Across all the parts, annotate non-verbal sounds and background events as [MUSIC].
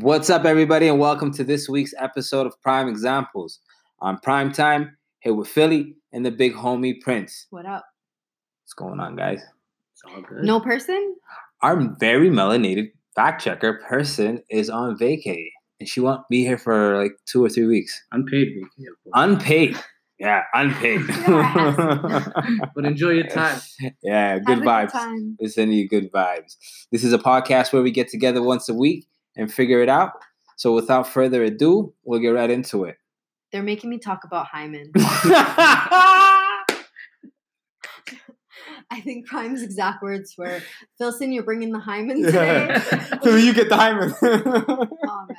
What's up, everybody, and welcome to this week's episode of Prime Examples. On Prime Time, here with Philly and the big homie Prince. What up? What's going on, guys? It's all good. No person? Our very melanated fact checker person is on vacay, and she won't be here for like two or three weeks. Unpaid weekend. Unpaid. Yeah, unpaid. [LAUGHS] [LAUGHS] but enjoy your time. yeah, good Have a vibes. time. We're sending you good vibes. This is a podcast where we get together once a week and figure it out. So without further ado, we'll get right into it. They're making me talk about hymen. [LAUGHS] I think Prime's exact words were, Philson, you're bringing the hymen today. [LAUGHS] so you get the hymen. oh, man.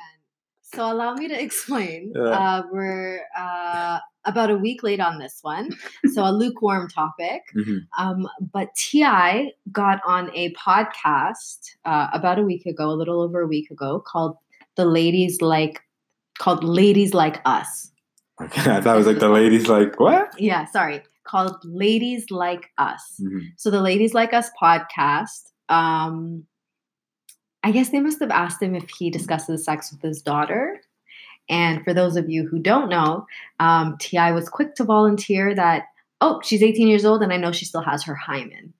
So allow me to [LAUGHS] explain. Yeah. Uh, we're uh, about a week late on this one. So a lukewarm topic. Mhm. Um, but Ti got on a podcast uh, about a week ago, a little over a week ago, called "The Ladies Like," called "Ladies Like Us." Okay, I thought it was like the ladies like what? Yeah, sorry, called "Ladies Like Us." Mhm. So the Ladies Like Us podcast. Um, I guess they must have asked him if he discusses sex with his daughter. And for those of you who don't know, um, Ti was quick to volunteer that oh, she's 18 years old, and I know she still has her hymen,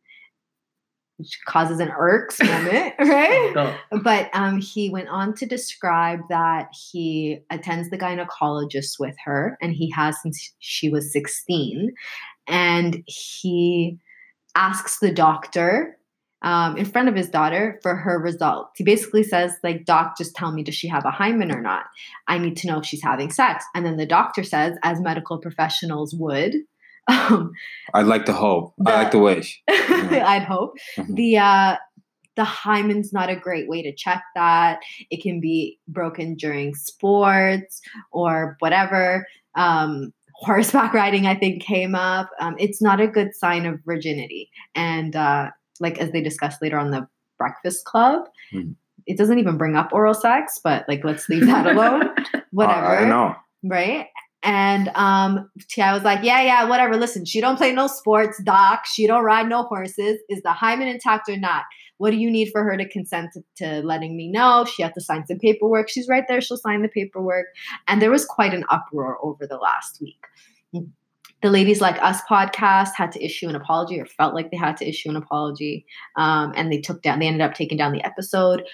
which causes an irks [LAUGHS] moment, [LAUGHS] right? Go. But um, he went on to describe that he attends the gynecologist with her, and he has since she was 16. And he asks the doctor um, in front of his daughter for her results. He basically says, like, Doc, just tell me, does she have a hymen or not? I need to know if she's having sex. And then the doctor says, as medical professionals would, [LAUGHS] um, I'd like to hope. I like to wish. [LAUGHS] I'd hope Mhm. the uh the hymen's not a great way to check that it can be broken during sports or whatever um horseback riding i think came up um, it's not a good sign of virginity and uh like as they discussed later on the breakfast club Mhm. it doesn't even bring up oral sex but like let's leave that [LAUGHS] alone whatever I know. right? And um Ti was like, Yeah, yeah, whatever. Listen, she don't play no sports, doc. She don't ride no horses. Is the hymen intact or not? What do you need for her to consent to, to letting me know? She had to sign some paperwork. She's right there. She'll sign the paperwork. And there was quite an uproar over the last week. The Ladies Like Us podcast had to issue an apology or felt like they had to issue an apology. Um, and they took down, they ended up taking down the episode.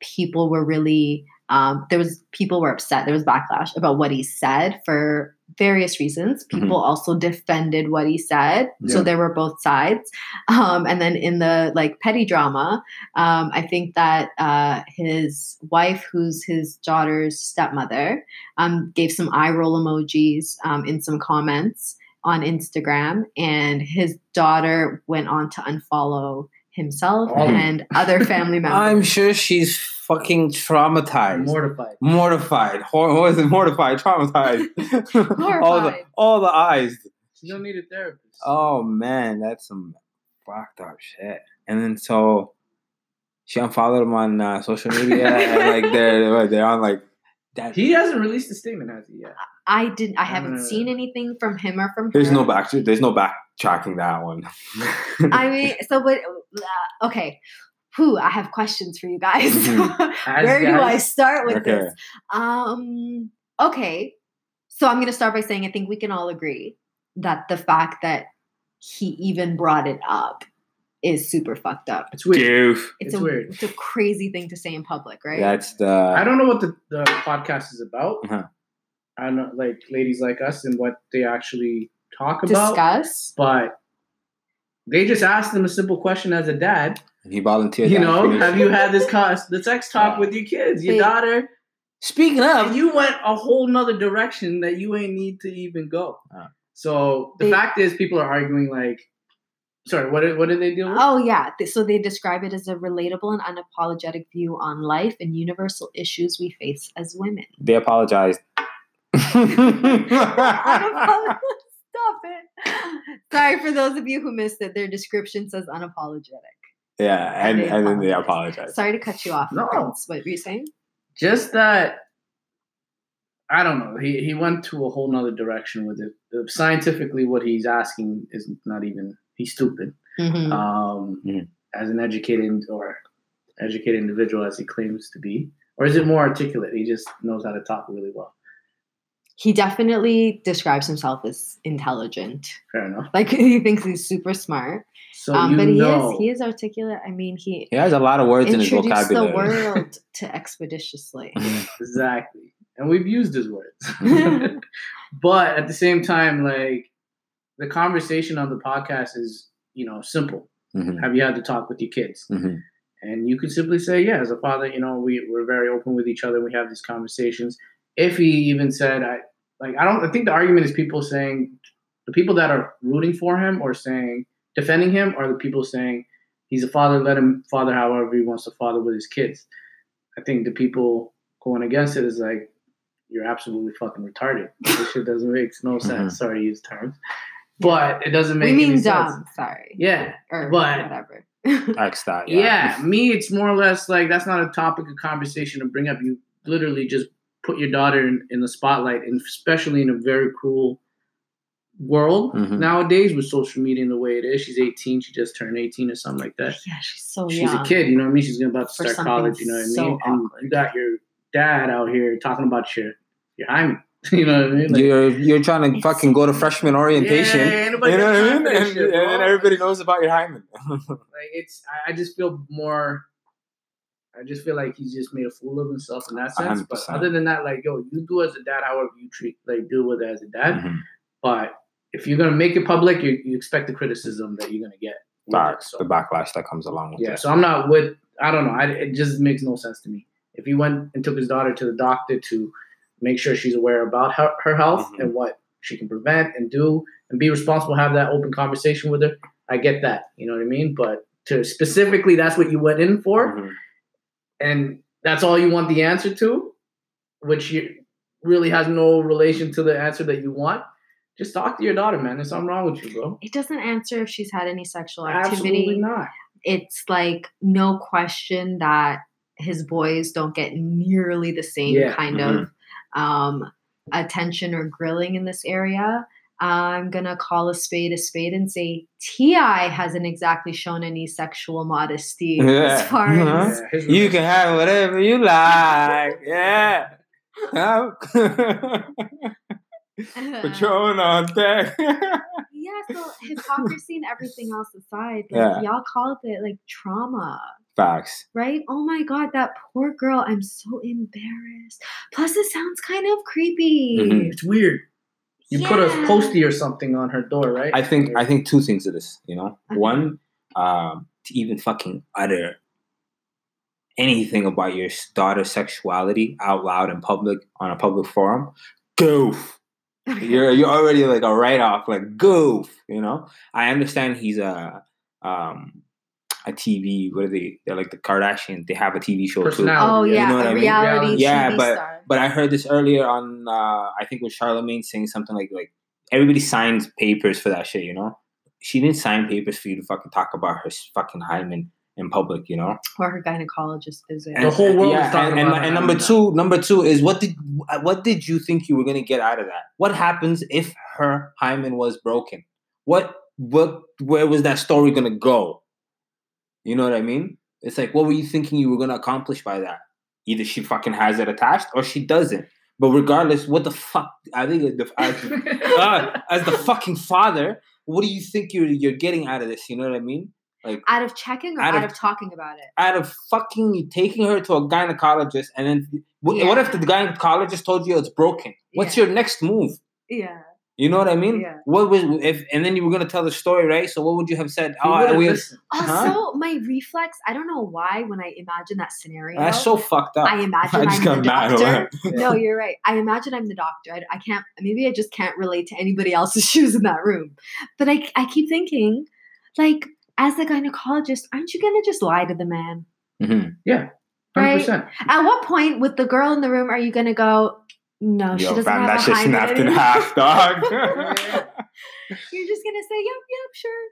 People were really um, there was people were upset there was backlash about what he said for various reasons people also defended what he said so there were both sides um, and then in the like petty drama um, i think that uh, his wife who's his daughter's stepmother um, gave some eye roll emojis um, in some comments on instagram and his daughter went on to unfollow himself Oh. and other family [LAUGHS] members I'm sure she's fucking traumatized. Mortified. mortified. Hor- what is it? Mortified, traumatized. [LAUGHS] all the all the eyes. She don't need a therapist. Oh man, that's some fucked up shit. And then so she unfollowed him on uh, social media, and like they're [LAUGHS] they're on like that. He hasn't released a statement, has he yet? I didn't. I haven't Uh, seen anything from him or from There's her. no back. There's no backtracking that one. I mean, so what? Uh, okay, who? I have questions for you guys. Mhm. [LAUGHS] As Where do I start with Okay. this? Um. Okay, so I'm gonna start by saying I think we can all agree that the fact that he even brought it up is super fucked up. It's weird. Goof. It's, It's a weird. it's a crazy thing to say in public, right? That's the. I don't know what the, the podcast is about. Uh-huh. I don't know, like ladies like us and what they actually talk about. Discuss. But they just asked him a simple question as a dad. He volunteered. You know, have you had this cos- the sex talk Wow. with your kids, your Wait. daughter? Speaking And of, you went a whole nother direction that you ain't need to even go. Ah. So the They- fact is, people are arguing like, sorry, what did, what did they deal with? Oh yeah, so they describe it as a relatable and unapologetic view on life and universal issues we face as women. they apologized. Unapolo- [LAUGHS] Stop it. Sorry for those of you who missed it. Their description says unapologetic. yeah, and They and then they apologized. apologized. Sorry to cut you off. No. Prince. What were you saying? Just that. I don't know. He he went to a whole nother direction with it. Uh, Scientifically, what he's asking is not even. He's stupid. Mhm. Um, Mhm. As an educated or educated individual as he claims to be, or is it more articulate? He just knows how to talk really well. He definitely describes himself as intelligent. Fair enough. Like [LAUGHS] he thinks he's super smart. So um, you but he know, is he is articulate. I mean, he He has a lot of words in his introduced the vocabulary. world [LAUGHS] to expeditiously. [LAUGHS] exactly, and we've used his words. but at the same time, like the conversation on the podcast is, you know, simple. Mhm, Have you had to talk with your kids? mhm. And you could simply say, yeah, as a father, you know, we, we're very open with each other. We have these conversations. If he even said, I like, I don't, I think the argument is people saying, the people that are rooting for him or saying, defending him, are the people saying, he's a father, let him father however he wants to father with his kids. I think the people going against it is like, you're absolutely fucking retarded. This shit doesn't make no sense. Mm-hmm. Sorry to use terms. But it doesn't make we mean any dumb. sense. Sorry. Yeah. Or but- whatever. X that. Yeah. me, it's more or less like that's not a topic of conversation to bring up. You literally just put your daughter in, in the spotlight, and especially in a very cruel world Mhm. nowadays with social media and the way it is. She's 18, she just turned 18 or something like that. yeah, she's so She's young. a kid, you know what I mean? She's about to For start college, you know what I mean? so and you got your dad out here talking about your your hymen. [LAUGHS] You know what I mean? Like, You're you're trying to It's fucking go to freshman orientation. Yeah, ain't nobody you know what I mean? for And, shit, and then everybody knows about your hymen. [LAUGHS] like it's I, I just feel more I just feel like he's just made a fool of himself in that sense. But 100%. other than that, like yo, you do as a dad however you treat like deal with it as a dad. Mhm. But if you're gonna make it public, you, you expect the criticism that you're gonna get. Facts, So, the backlash that comes along with yeah, it. so I'm not with I don't know. I, it just makes no sense to me. If he went and took his daughter to the doctor to make sure she's aware about her, her health Mhm. and what she can prevent and do and be responsible, have that open conversation with her, I get that. You know what I mean? But to specifically that's what you went in for Mhm. And that's all you want the answer to, which you really has no relation to the answer that you want. Just talk to your daughter, man. There's something wrong with you, bro. It doesn't answer if she's had any sexual activity. Absolutely activity. not. It's like no question that his boys don't get nearly the same Yeah. kind Mhm. of um, attention or grilling in this area. I'm gonna call a spade a spade and say Ti hasn't exactly shown any sexual modesty Yeah. as far Uh-huh. as Yeah, You can have whatever you [LAUGHS] like. Yeah. [LAUGHS] Huh? Patron on deck. [LAUGHS] yeah. So hypocrisy and everything else aside, like, Yeah. y'all called it like trauma. Facts. right? Oh my god, that poor girl. I'm so embarrassed. Plus, it sounds kind of creepy. Mhm. It's weird. You put a postie or something on her door, right? I think I think two things of this. You know, Okay. one, um, to even fucking utter anything about your daughter's sexuality out loud in public on a public forum, goof. You're you're already like a write off, like goof. You know, I understand he's a um a TV. What are they? They're like the Kardashians. They have a TV show too. Oh Yeah, yeah, you know what a I mean? reality Yeah, TV but- star. But I heard this earlier on. Uh, I think with Charlemagne saying something like like everybody signs papers for that shit. You know, she didn't sign papers for you to fucking talk about her fucking hymen in public. You know, or her gynecologist visit. The whole world is talking and, and, about her and number hymen two, number two is what did what did you think you were gonna get out of that? What happens if her hymen was broken? What what where was that story gonna go? You know what I mean? It's like what were you thinking you were gonna accomplish by that? Either she fucking has it attached or she doesn't. But regardless, what the fuck? I think the, as, [LAUGHS] uh, as the fucking father, what do you think you're you're getting out of this? You know what I mean? Like out of checking or Out out, of- of talking about it? out of fucking taking her to a gynecologist and then what, what if the gynecologist told you it's broken? What's Yeah. your next move? Yeah. You know what I mean? Yeah. What was if and then you were gonna tell the story, right? So what would you have said? He Oh, would've we. Also, Huh? my reflex, I don't know why when I imagine that scenario. that's so fucked up. I imagine [LAUGHS] I just I'm got the mad doctor. it. [LAUGHS] No, you're right. I imagine I'm the doctor. I, I can't. Maybe I just can't relate to anybody else's [LAUGHS] shoes in that room. But I, I keep thinking, like, as a gynecologist, aren't you gonna just lie to the man? Mhm. Yeah, Right. 100%. At what point with the girl in the room are you gonna go? No, she Yo, doesn't fam, have that a shit hymen snapped in half, [LAUGHS] dog. You're just gonna say, [LAUGHS] "Yep, yep, sure."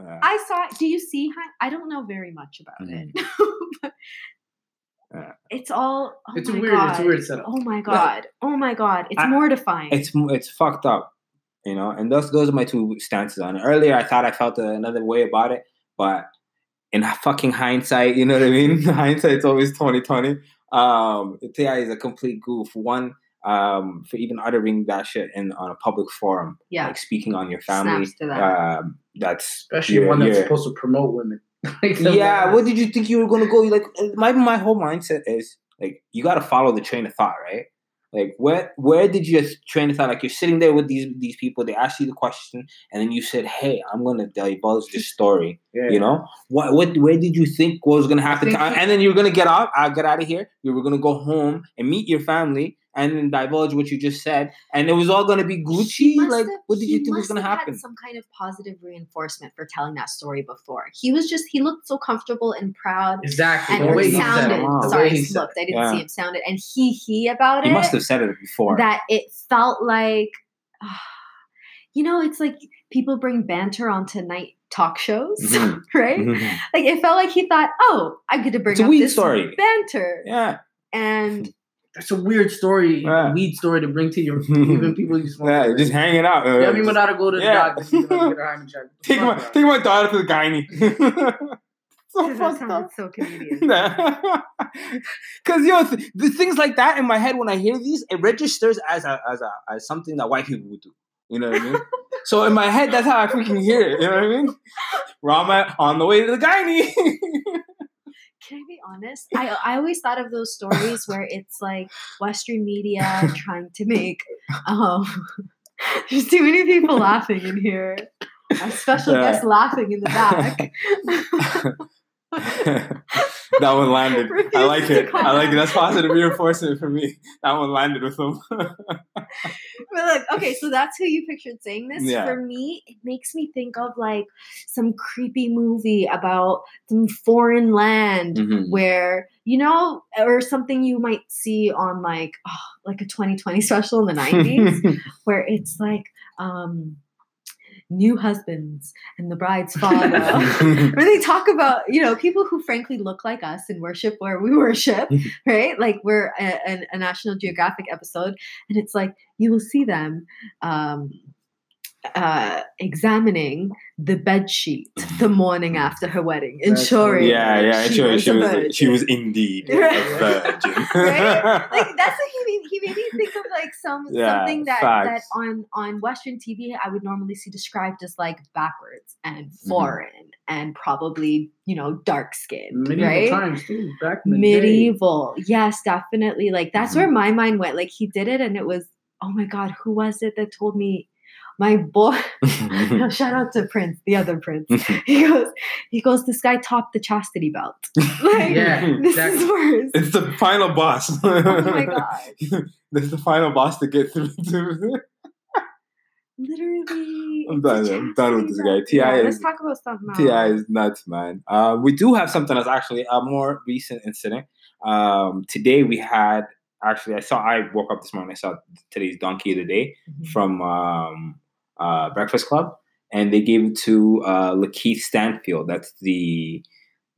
Yeah. I saw. Do you see? I don't know very much about Mhm. it. [LAUGHS] But Yeah. It's all. Oh It's a my weird, God. it's a weird setup. Oh my god! Oh my god! It's I- mortifying. it's it's fucked up, you know. And those those are my two stances on it. Earlier, I thought I felt another way about it, but in fucking hindsight, you know what I mean. Hindsight's always twenty twenty. um, Ti is a complete goof. One, um, for even uttering that shit in on a public forum, Yeah. like speaking on your family. Snaps to that. Um, that's Especially you're- one that's you're- supposed to promote women. [LAUGHS] Like, yeah. What did you think you were gonna go? Like, my my whole mindset is like you got to follow the train of thought, right? Like, where where did your train of thought? Like, you're sitting there with these these people. They ask you the question, and then you said, "Hey, I'm gonna divulge this story." Yeah. You know what? What? Where did you think was gonna happen? To, and then you're gonna get out. Uh, get out of here. You were gonna go home and meet your family, and then divulge what you just said, and it was all gonna be Gucci. Like, have- what did you think was gonna have had happen? Some kind of positive reinforcement for telling that story before. He was just he looked so comfortable and proud. Exactly. And the way he said sounded, it. Wow. The sorry, way he said looked. I didn't Yeah. see him sounded, and he he about He it. He must have said it before. that it felt like [SIGHS] you know it's like people bring banter onto night talk shows Mhm. [LAUGHS] right Mhm. like it felt like he thought oh I get to bring It's up weed this story. banter yeah. and That's a weird story, Yeah. weed story to bring to your [LAUGHS] even people you smoke. Yeah, with. just hanging out. Yeah, I mean, without to go to the Yeah. doctor, you know, get her hymen check. [LAUGHS] take my Fuck take my daughter to the gynae. so fucked sounded up. so Canadian. Because you know, th- the things like that in my head when I hear these, it registers as a as a as something that white people would do. You know what I mean? so in my head, that's how I freaking hear it. You know what I mean? Rama on the way to the gynae. [LAUGHS] Can I be honest? I I always thought of those stories where it's like Western media trying to make um [LAUGHS] there's too many people laughing in here. Our special Yeah. guest laughing in the back. [LAUGHS] [LAUGHS] that one landed. I like it. I like it. That's positive reinforcement for me. That one landed with him. [LAUGHS] But like, okay, so that's who you pictured saying this. Yeah. For me, it makes me think of like some creepy movie about some foreign land Mhm. where you know, or something you might see on like oh, like a 2020 special in the 90s, [LAUGHS] where it's like um new husbands and the bride's father. [LAUGHS] where they talk about you know people who frankly look like us and worship where we [LAUGHS] worship [LAUGHS] right like we're a, a, a national geographic episode and it's like you will see them um uh examining the bed sheet the morning after her wedding That's ensuring yeah, yeah. she Sure, was she was. She was indeed a virgin. Right? like that's what he made he made me think of like some Yeah, something that that on on western tv i would normally see described as like backwards and Mm-hmm. foreign and probably you know dark skinned Medieval right times too. Back in the day. medieval yes definitely like that's Mhm. where my mind went like he did it and it was oh my god who was it that told me my boy [LAUGHS] [LAUGHS] shout out to prince the other prince [LAUGHS] he goes he goes this guy topped the chastity belt like Yeah, this exactly. is worse it's the final boss. oh my god This is the final boss to get through to. literally I'm done. I'm done with this guy. Ti yeah, is let's talk about something else. Ti is nuts, man. Uh, we do have something that's actually a more recent incident. Um, today we had actually I saw I woke up this morning. I saw today's donkey of the day Mhm. from um, uh, Breakfast Club, and they gave it to uh, Lakeith Stanfield. That's the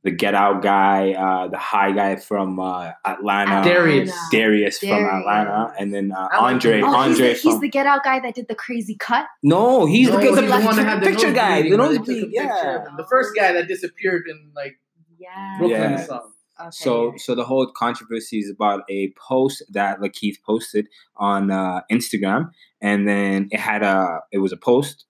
the Get Out guy, uh, the high guy from uh, Atlanta. Darius. Darius from Darius. Atlanta, and then uh, I like Andre. Oh, Andre he's, the, he's the get out guy that did the crazy cut. no, he's No, the, he's the, the the, one that had the picture guy, the where they took nosebleed, picture yeah. The first guy that disappeared in like Yeah. Brooklyn Yeah. or. Okay, So, so the whole controversy is about a post that Lakeith posted on uh, Instagram, and then it had a it was a post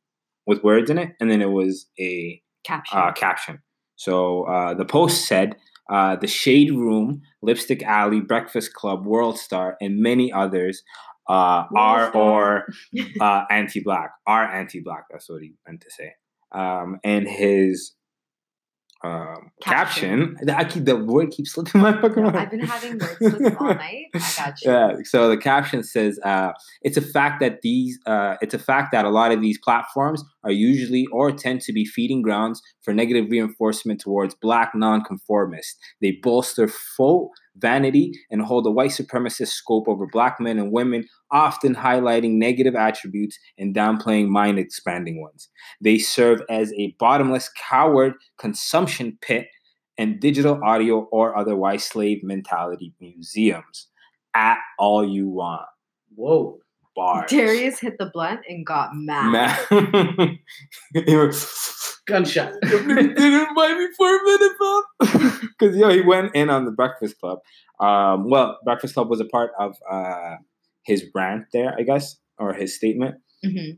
with words in it, and then it was a caption. uh, caption. So uh, the post said, uh, "The Shade Room, Lipstick Alley, Breakfast Club, World Star, and many others uh, are or [LAUGHS] uh, anti-black. Are anti-black. That's what he meant to say. Um, and his um, caption. Caption. I keep the word keeps slipping my fucking No, mind. I've been having [LAUGHS] words slips all night. I got you. Yeah. So the caption says, uh, "It's a fact that these, uh, it's a fact that a lot of these platforms are usually or tend to be feeding grounds for negative reinforcement towards Black nonconformists. They bolster faux vanity and hold a white supremacist scope over Black men and women, often highlighting negative attributes and downplaying mind expanding ones. They serve as a bottomless coward consumption pit." And digital audio or otherwise slave mentality museums at all you want. Whoa. Bars. Darius hit the blunt and got mad. Man. [LAUGHS] He was- Gunshot. [LAUGHS] didn't invite me for a minute, fam. [LAUGHS] Because yo, he went in on the Breakfast Club. Um, well, Breakfast Club was a part of uh, his rant there, I guess, or his statement. hmm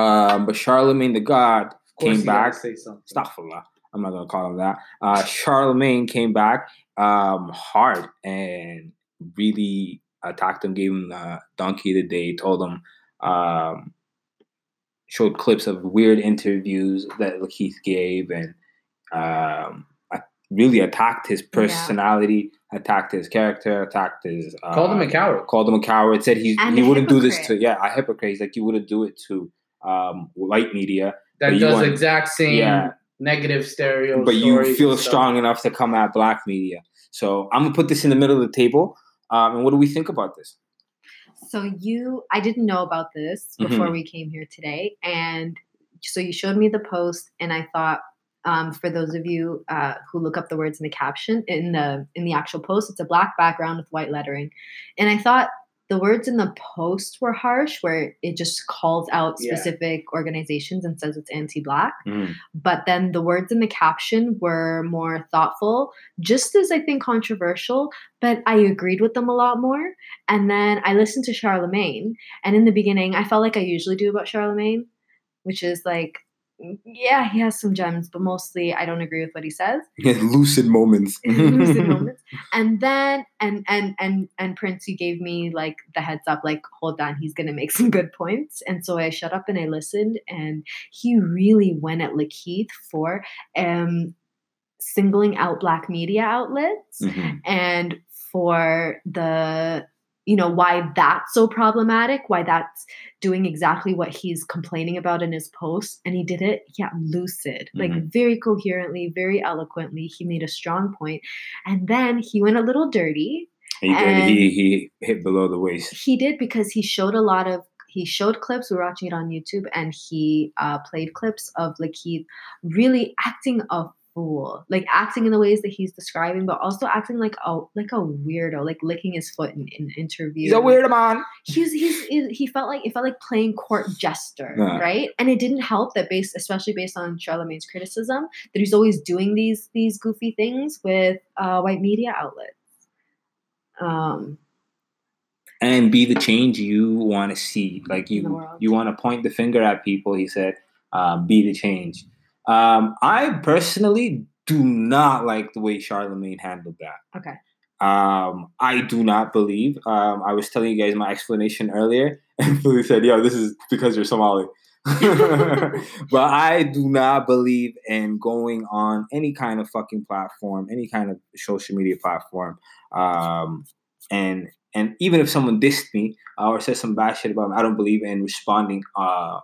Um, but Charlemagne the God Of came back. Say something. Astaghfirullah. I'm not gonna call him that. Uh, Charlemagne came back um, hard and really attacked him. Gave him the donkey of the day. Told him, um, showed clips of weird interviews that Lakeith gave, and um, I- really attacked his personality, attacked his character, attacked his. Uh, Called him a coward. Called him a coward. Said he And he wouldn't do this to yeah a hypocrite. He's like you wouldn't do it to um, white media. That does want- exact same Yeah. negative stereo. but you feel strong enough to come at black media. So I'm gonna put this in the middle of the table. Um, and what do we think about this? So you, I didn't know about this before Mhm. we came here today, and so you showed me the post, and I thought, um, for those of you uh, who look up the words in the caption in the in the actual post, it's a black background with white lettering, and I thought the words in the post were harsh, where it just calls out Yeah. specific organizations and says it's anti-black but then the words in the caption were more thoughtful, just as I think controversial, but I agreed with them a lot more. And then I listened to Charlemagne, and in the beginning, I felt like I usually do about Charlemagne, which is like, mm, yeah, he has some gems, but mostly I don't agree with what he says. [LAUGHS] lucid moments. [LAUGHS] Lucid [LAUGHS] moments. And then and and and and Prince, you gave me like the heads up, like, hold on, he's gonna make some good points. And so I shut up and I listened, and he really went at Lakeith for um singling out black media outlets Mhm. and for the you know why that's so problematic why that's doing exactly what he's complaining about in his post and he did it yeah lucid like Mhm. very coherently very eloquently he made a strong point and then he went a little dirty He did. He he hit below the waist. he did because he showed a lot of he showed clips we were watching it on youtube and he uh, played clips of Lakeith really acting a fool like acting in the ways that he's describing but also acting like a like a weirdo like licking his foot in, in interviews He's a weirdo man. he's, he's he he felt like it felt like playing court jester Yeah. right and it didn't help that based especially based on charlemagne's criticism that he's always doing these these goofy things with uh, white media outlets um and be the change you want to see. Like you, you want to point the finger at people. He said, um, "Be the change." Um, I personally do not like the way Charlemagne handled that. okay Um, I do not believe. Um, I was telling you guys my explanation earlier, [LAUGHS] and Philly said, "Yo, this is because you're Somali." [LAUGHS] but I do not believe in going on any kind of fucking platform, any kind of social media platform, um, and and even if someone dissed me uh, or said some bad shit about me, I don't believe in responding. Uh,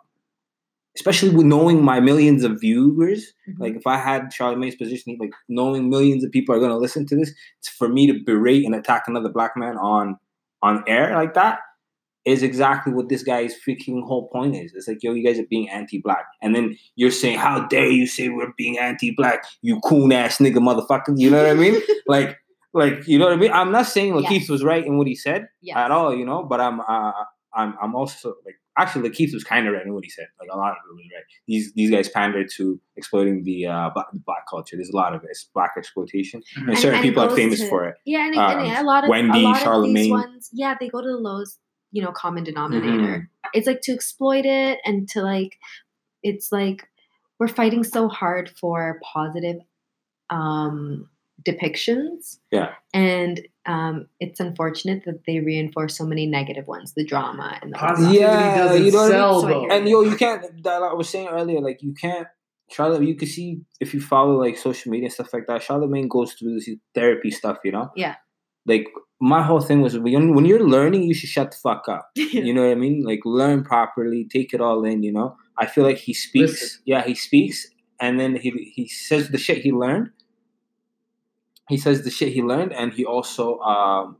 especially with knowing my millions of viewers, Mhm. like if I had Charlemagne's position, like knowing millions of people are going to listen to this, it's for me to berate and attack another black man on on air like that is exactly what this guy's freaking whole point is. It's like, yo, you guys are being anti-black, and then you're saying, how dare you say we're being anti-black, you coon ass nigga motherfucker. You know what I mean? [LAUGHS] like, like you know what I mean? I'm not saying Lakeith Yes. was right in what he said yes. at all, you know, but I'm uh, I'm I'm also like actually Lakeith was kind of right in what he said. Like a lot of it was right. These these guys pander to exploiting the uh black, black culture. There's a lot of it. It's black exploitation, and, And- certain and people are famous to- for it. Yeah, and, and Um, a lot of Wendy, a lot of these Charlemagne. ones, yeah, they go to the lowest, you know, common denominator. Mm-hmm. It's like to exploit it and to like, it's like we're fighting so hard for positive um depictions. Yeah. And um it's unfortunate that they reinforce so many negative ones, the drama and the Positivity Yeah, doesn't you know what I mean? sell though. And yo, you can't. That I was saying earlier, like you can't. Charlotte, you can see if you follow like social media and stuff like that. Charlemagne goes through this therapy stuff, you know. Yeah. Like my whole thing was when when you're learning, you should shut the fuck up. [LAUGHS] You know what I mean? Like learn properly, take it all in. You know, I feel like he speaks. Listen. Yeah, he speaks, and then he he says the shit he learned. He says the shit he learned, and he also um,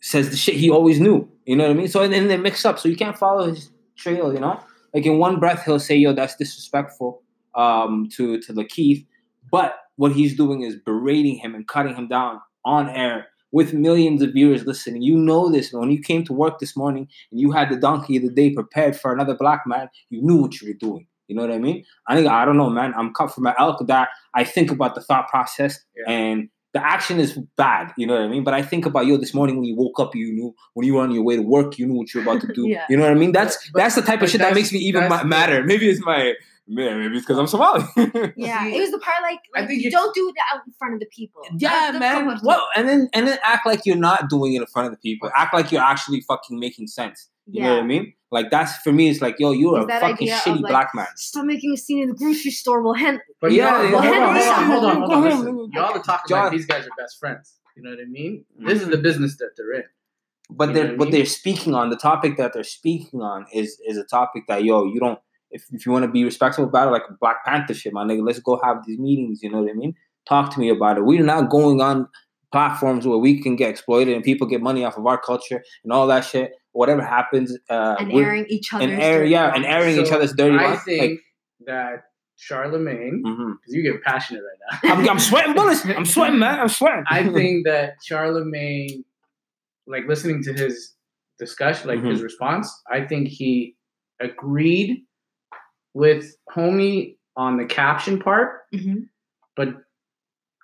says the shit he always knew. You know what I mean? So and then they mix up, so you can't follow his trail. You know, like in one breath he'll say, "Yo, that's disrespectful um, to to Lakeith," but what he's doing is berating him and cutting him down on air with millions of viewers listening. You know this when you came to work this morning and you had the donkey of the day prepared for another black man. You knew what you were doing. You know what I mean? I think I don't know, man. I'm cut from my elk that I think about the thought process Yeah. and the action is bad. You know what I mean? But I think about yo this morning when you woke up, you knew when you were on your way to work, you knew what you were about to [LAUGHS] do. Yeah. You know what I mean? That's But- that's the type of shit that makes me even that's ma- the- matter. Maybe it's my man, maybe it's because I'm Somali. [LAUGHS] Yeah, it was the part like, I think you don't do it out in front of the people. Yeah, That's the man. Well, and then and then act like you're not doing it in front of the people. Act like you're actually fucking making sense. You know what I mean? Like that's for me. It's like, yo, you're Is a fucking idea of, shitty like, black man. Stop making a scene in the grocery store. We'll hand. But Yeah, y'all, yeah, hold on, hold on, hold on, hold on. y'all are talking John- like these guys are best friends. You know what I mean? This is the mm-hmm. business that they're in. But You they're what I what mean? they're speaking on the topic that they're speaking on is is a topic that yo you don't if, if you want to be respectful about it like Black Panther shit my nigga let's go have these meetings you know what I mean talk to me about it we're not going on platforms where we can get exploited and people get money off of our culture and all that shit whatever happens uh and airing each other's and air dirty yeah and laundry. airing each other's dirty I laundry. think that Charlemagne, Like, because you get passionate right now. I'm, I'm sweating bullets [LAUGHS] I'm sweating man I'm sweating I [LAUGHS] think that Charlemagne, like listening to his discussion, like his response, I think he agreed with Homie on the caption part, Mhm. but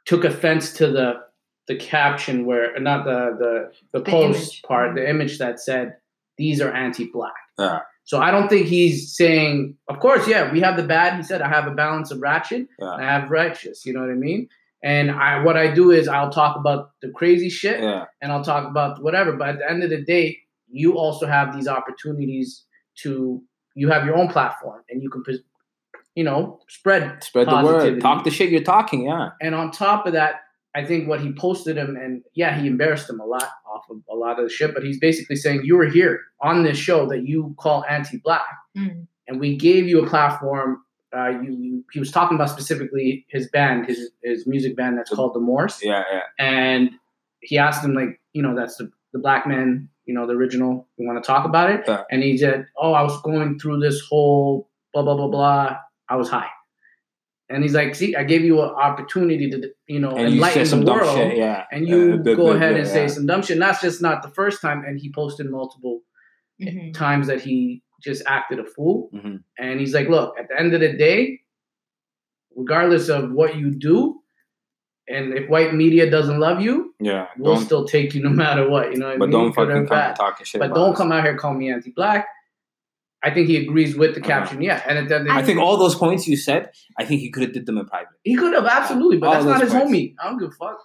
took offense to the the caption where uh, not the the the, The post image. part, the image that said these are anti-black. Yeah. So I don't think he's saying, of course, yeah, we have the bad. He said, I have a balance of ratchet Yeah. and I have righteous. You know what I mean? And I, what I do is I'll talk about the crazy shit yeah and I'll talk about whatever. But at the end of the day, you also have these opportunities to, you have your own platform and you can, pres- you know, spread. spread the word talk the shit you're talking yeah And on top of that, I think what he posted him, and yeah, he embarrassed him a lot off of a lot of the shit, but he's basically saying, You were here on this show that you call anti black Mm. and we gave you a platform. Uh, you, you, he was talking about specifically his band, his his music band that's called the Moors, yeah yeah and he asked him like, you know, that's the the black man, you know, the original. You want to talk about it? Yeah. And he said, oh, I was going through this whole blah blah blah blah. I was high, and he's like, see, I gave you an opportunity to, you know, and enlighten said some the dumb world shit yeah and you Uh, blah, go blah, ahead blah, and say some dumb shit. And that's just not the first time. And he posted multiple Mhm. times that he just acted a fool. Mhm. And he's like, look, at the end of the day, regardless of what you do, and if white media doesn't love you, yeah we'll still take you no matter what. You know what I but mean? don't Good fucking come talking shit But about don't us. come out here call me anti-black. I think he agrees with the caption. Yeah, and at the I think all those points you said, I think he could have did them in private. he could have absolutely, but All that's not his points. homie. I don't give a fuck.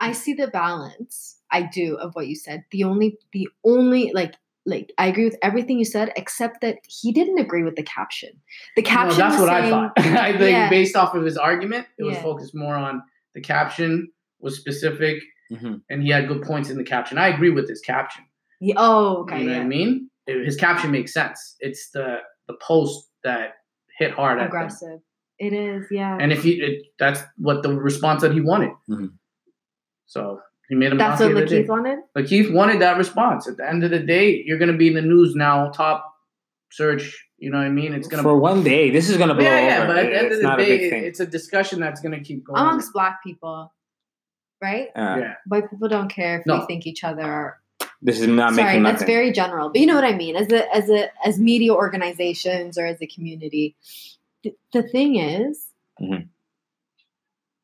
I see the balance. I do of what you said. The only, the only like, like I agree with everything you said, except that he didn't agree with the caption. The No, caption. that's was what I thought. [LAUGHS] I think Yeah. based off of his argument, it was Yeah. focused more on the caption was specific, Mhm. and he had good points in the caption. I agree with his caption. Yeah, oh, okay. you know yeah. what I mean? It- his caption makes sense. It's the the post that hit hard at. Aggressive. It is, yeah. And if he, it, that's what the response that he wanted. Mhm. So he made him. That's happy what the day. Lakeith wanted. Lakeith wanted that response. At the end of the day, you're going to be in the news now, top search. You know what I mean? It's going to For one day, this is gonna blow yeah, yeah. over. But at the end it's of the not a day, it's a discussion that's going to keep going. Amongst black people, right? Yeah. yeah. White people don't care if No. we think each other are This is not sorry, making that's very general. But you know what I mean? As a as a as media organizations or as a community. th- the thing is, Mhm.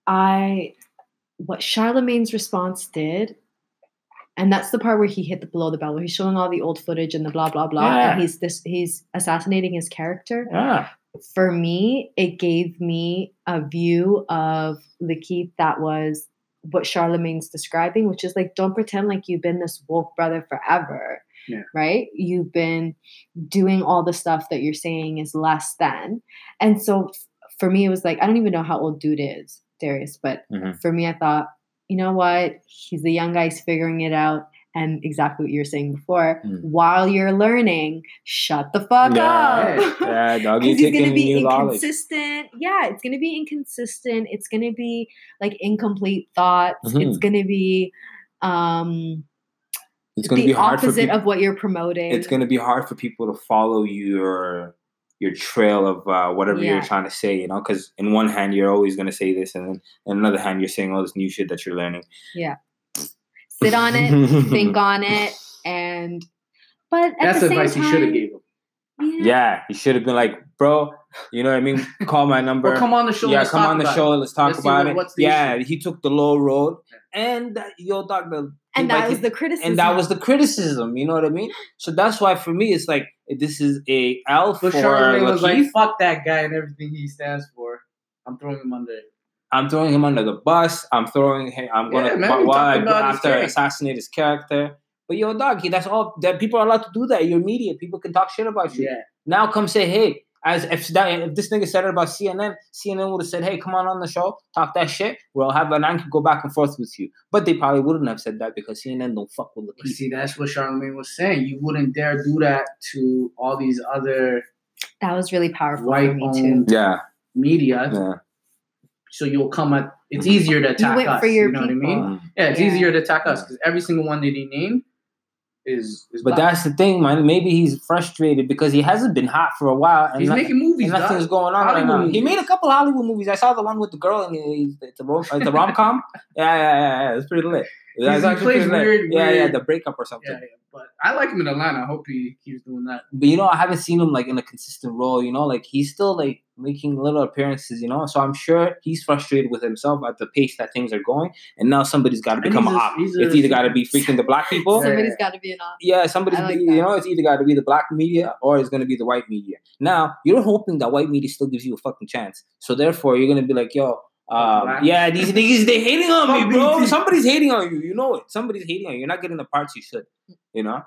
I what Charlemagne's response did, and that's the part where he hit the below the belt, where he's showing all the old footage and the blah blah blah, Yeah. and he's this he's assassinating his character. yeah. For me, it gave me a view of Lakeith that was what Charlemagne's describing, which is like, don't pretend like you've been this woke brother forever. Yeah. Right? You've been doing all the stuff that you're saying is less than. And so f- for me, it was like, I don't even know how old dude is, Darius, but Mhm. for me, I thought, you know what? He's the young guy, he's figuring it out. And exactly what you were saying before, Mm. while you're learning, shut the fuck Yeah, up. yeah, [LAUGHS] doggy he's gonna be knowledge. inconsistent. Yeah, it's gonna be inconsistent. It's gonna be like incomplete thoughts. It's Mhm. gonna be um It's gonna the be hard for opposite people. of what you're promoting. It's gonna be hard for people to follow your your trail of uh, whatever you're trying to say. You know, because in one hand you're always gonna say this, and then in another hand you're saying all this new shit that you're learning. Sit on it, think [LAUGHS] on it, and but at That's the the same advice time, he should have gave him. Yeah, Yeah, you should have been like, bro. You know what I mean? Call my number. Well, come on the show. yeah, come on the show. it. Let's talk Let's about what- it. yeah, issue. he took the low road, and that, yo, dog, the And like that was the criticism. and that was the criticism. You know what I mean? So that's why for me, it's like this is a L for But Charlemagne was like, "Fuck that guy and everything he stands for." I'm throwing him under. it. I'm throwing him under the bus. I'm throwing him. I'm gonna Yeah, man, why why talked go his after assassinate his character. But yo, dog, he- that's all that people are allowed to do. That you're media. People can talk shit about you. Yeah, Now come say, hey, as if that if this nigga said it about CNN, CNN would have said, hey, come on on the show, talk that shit. We'll have an anchor go back and forth with you. But they probably wouldn't have said that because CNN don't fuck with the people. see, that's what Charlemagne was saying. You wouldn't dare do that to all these other that was really powerful for white me too. owned Yeah, media. yeah. So you'll come at. It's mm-hmm. easier to attack us. for your you know what I mean? people. Yeah, it's Yeah. easier to attack us because every single one that he named is. is But black. that's the thing, man. Maybe he's frustrated because he hasn't been hot for a while, and, he's making movies. nothing's going on right now. He made a couple Hollywood movies. I saw the one with the girl, and it's a rom, it's a rom com. [LAUGHS] yeah, yeah, yeah, yeah. It's pretty lit. That's he plays lit. weird- yeah, yeah, the breakup or something. Yeah, yeah, but I like him in Atlanta. I hope he keeps doing that. but you know, I haven't seen him like in a consistent role. You know, like he's still like making little appearances. You know, so I'm sure he's frustrated with himself at the pace that things are going. And now somebody's got to become he's a a- op. he's a- It's either got to be [LAUGHS] freaking the black people. [LAUGHS] Somebody's got to be an op. Yeah, somebody's like be- you know, it's either got to be the black media or it's going to be the white media. Now you're hoping that white media still gives you a fucking chance. So therefore, you're going to be like, yo. Um, yeah, these niggas they hating on Fuck me, bro. BT. Somebody's hating on you. You know it. Somebody's hating on you. You're not getting the parts you should. You know.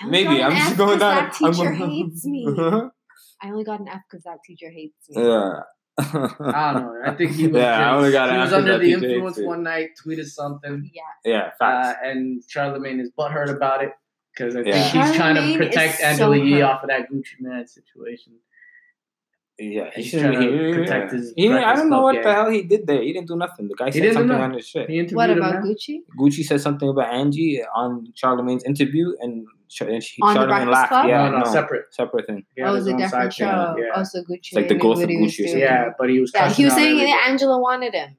I Maybe I'm just going down. That I'm teacher going- hates me. [LAUGHS] I only got an F because that teacher hates me. yeah. I don't know. I think he [LAUGHS] was. Yeah, I only got he was after under the influence me. one night, tweeted something, Yeah. yeah, facts. uh, and Charlemagne is butthurt about it because I think Yeah. he's trying to protect is Angela so Yee off of that Gucci Mane situation. Yeah, he he's shouldn't. trying to protect yeah. his He- I don't know what gang. the hell he did there. He didn't do nothing. The guy said something on his shit. He What about. Gucci? Gucci said something about Angie on Charlemagne's interview, and, Char- and she, On the Charlemagne laughed. Club? Yeah, no, no, separate. separate thing. He had oh, it was a different side thing. show. Yeah. Oh, so Gucci. like the ghost of Gucci or something. Yeah, but he was. Yeah, he was saying that. Angela wanted him.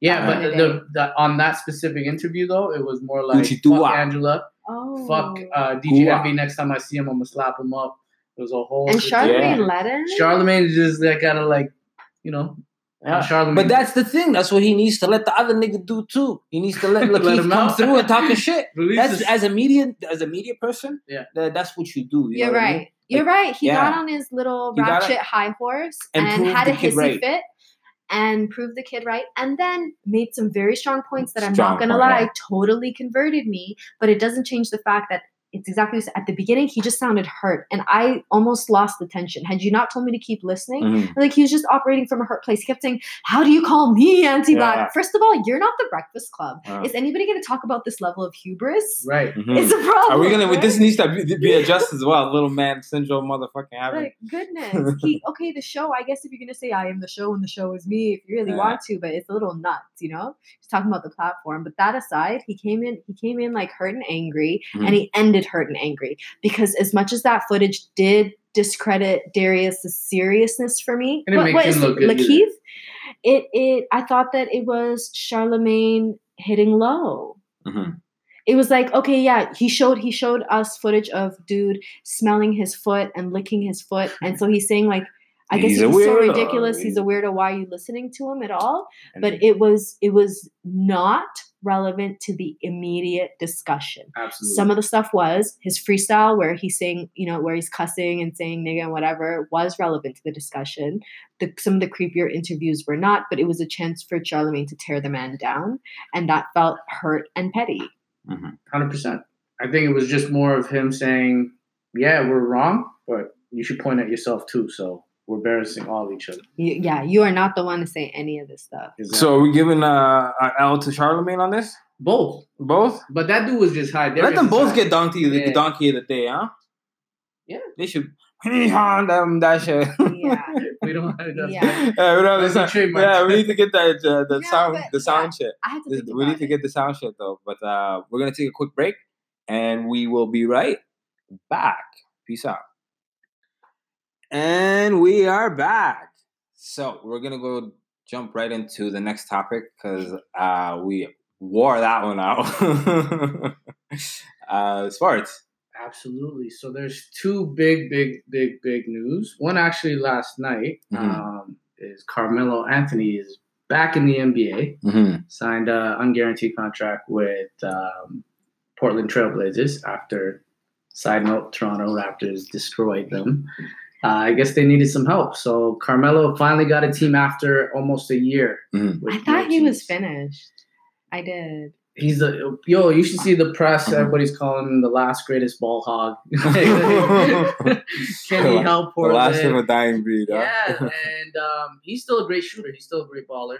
Yeah, but the the, the on that specific interview though, it was more like fuck. Angela, Oh. fuck uh, DJ Doo-wop. Envy. Next time I see him, I'm gonna slap him up. It was a whole. and Charlemagne Yeah. let him. Charlemagne is just like gotta like, you know, Yeah. Charlemagne. But that's the thing. That's what he needs to let the other nigga do too. He needs to let [LAUGHS] Let him come out. through and talk his [LAUGHS] shit. That's his- as a media as a media person. Yeah. that- that's what you do. You You're know what I right. mean? You're right. He yeah. got on his little He gotta- ratchet high horse And and, had a hissy right. fit and proved the kid right. And then made some very strong points that I'm Strong not gonna lie, yeah. totally converted me. But it doesn't change the fact that it's exactly what at the beginning. He just sounded hurt, and I almost lost the tension. Had you not told me to keep listening, Mhm. like he was just operating from a hurt place. He kept saying, "How do you call me anti-black?" Yeah. First of all, you're not the Breakfast Club. Uh. Is anybody going to talk about this level of hubris? right. Mhm. It's a problem. Are we gonna? right? This needs to be, be adjusted as well. Little man syndrome, motherfucking having. Like goodness, he [LAUGHS] okay. The show. I guess if you're gonna say I am the show and the show is me, if you really Yeah. want to, but it's a little nuts, you know. He's talking about the platform, but that aside, he came in. He came in like hurt and angry, Mhm. and he ended hurt and angry. Because as much as that footage did discredit Darius's seriousness for me, And it what, makes what him is look it, good either. It it. I thought that it was Charlemagne hitting low. Mhm. it was like okay yeah he showed he showed us footage of dude smelling his foot and licking his foot. And so he's saying like i guess He's he's, so ridiculous. He's a weirdo. Why are you listening to him at all? But it was it was not relevant to the immediate discussion Absolutely. some of the stuff was his freestyle where he's saying you know where he's cussing and saying nigga and whatever was relevant to the discussion the, some of the creepier interviews were not but it was a chance for charlemagne to tear the man down and that felt hurt and petty Mhm. Hundred percent. I think it was just more of him saying, "Yeah, we're wrong, but you should point at yourself too." So we're embarrassing all of each other. You, yeah, you are not the one to say any of this stuff. So are we giving uh, a L to Charlemagne on this? both, Both? but that dude was just high. Let them both get donkey the donkey of the day, huh? Yeah. They should [LAUGHS] them that shit. Yeah. [LAUGHS] We don't. That's Yeah. yeah, we, don't That's a understand. yeah, we need to get that uh, the Yeah, sound the sound shit. I had to This- think we about need to get the sound shit though. But uh, we're gonna take a quick break, and we will be right back. Peace out. And we are back. So we're gonna go jump right into the next topic because uh, we wore that one out. [LAUGHS] uh, sports. Absolutely. So there's two big, big, big, big news. One actually last night Mhm. um, is Carmelo Anthony is back in the NBA, Mm-hmm. signed a unguaranteed contract with um, Portland Trailblazers after. Side note: Toronto Raptors destroyed them. Uh, I guess they needed some help, so Carmelo finally got a team after almost a year. Mhm. I thought he no was finished. I did. He's a yo. You should see the press. Mhm. Everybody's calling him the last greatest ball hog. [LAUGHS] [LAUGHS] Can he help The Portland? last of a dying breed. Huh? Yeah, and um, he's still a great shooter. He's still a great baller.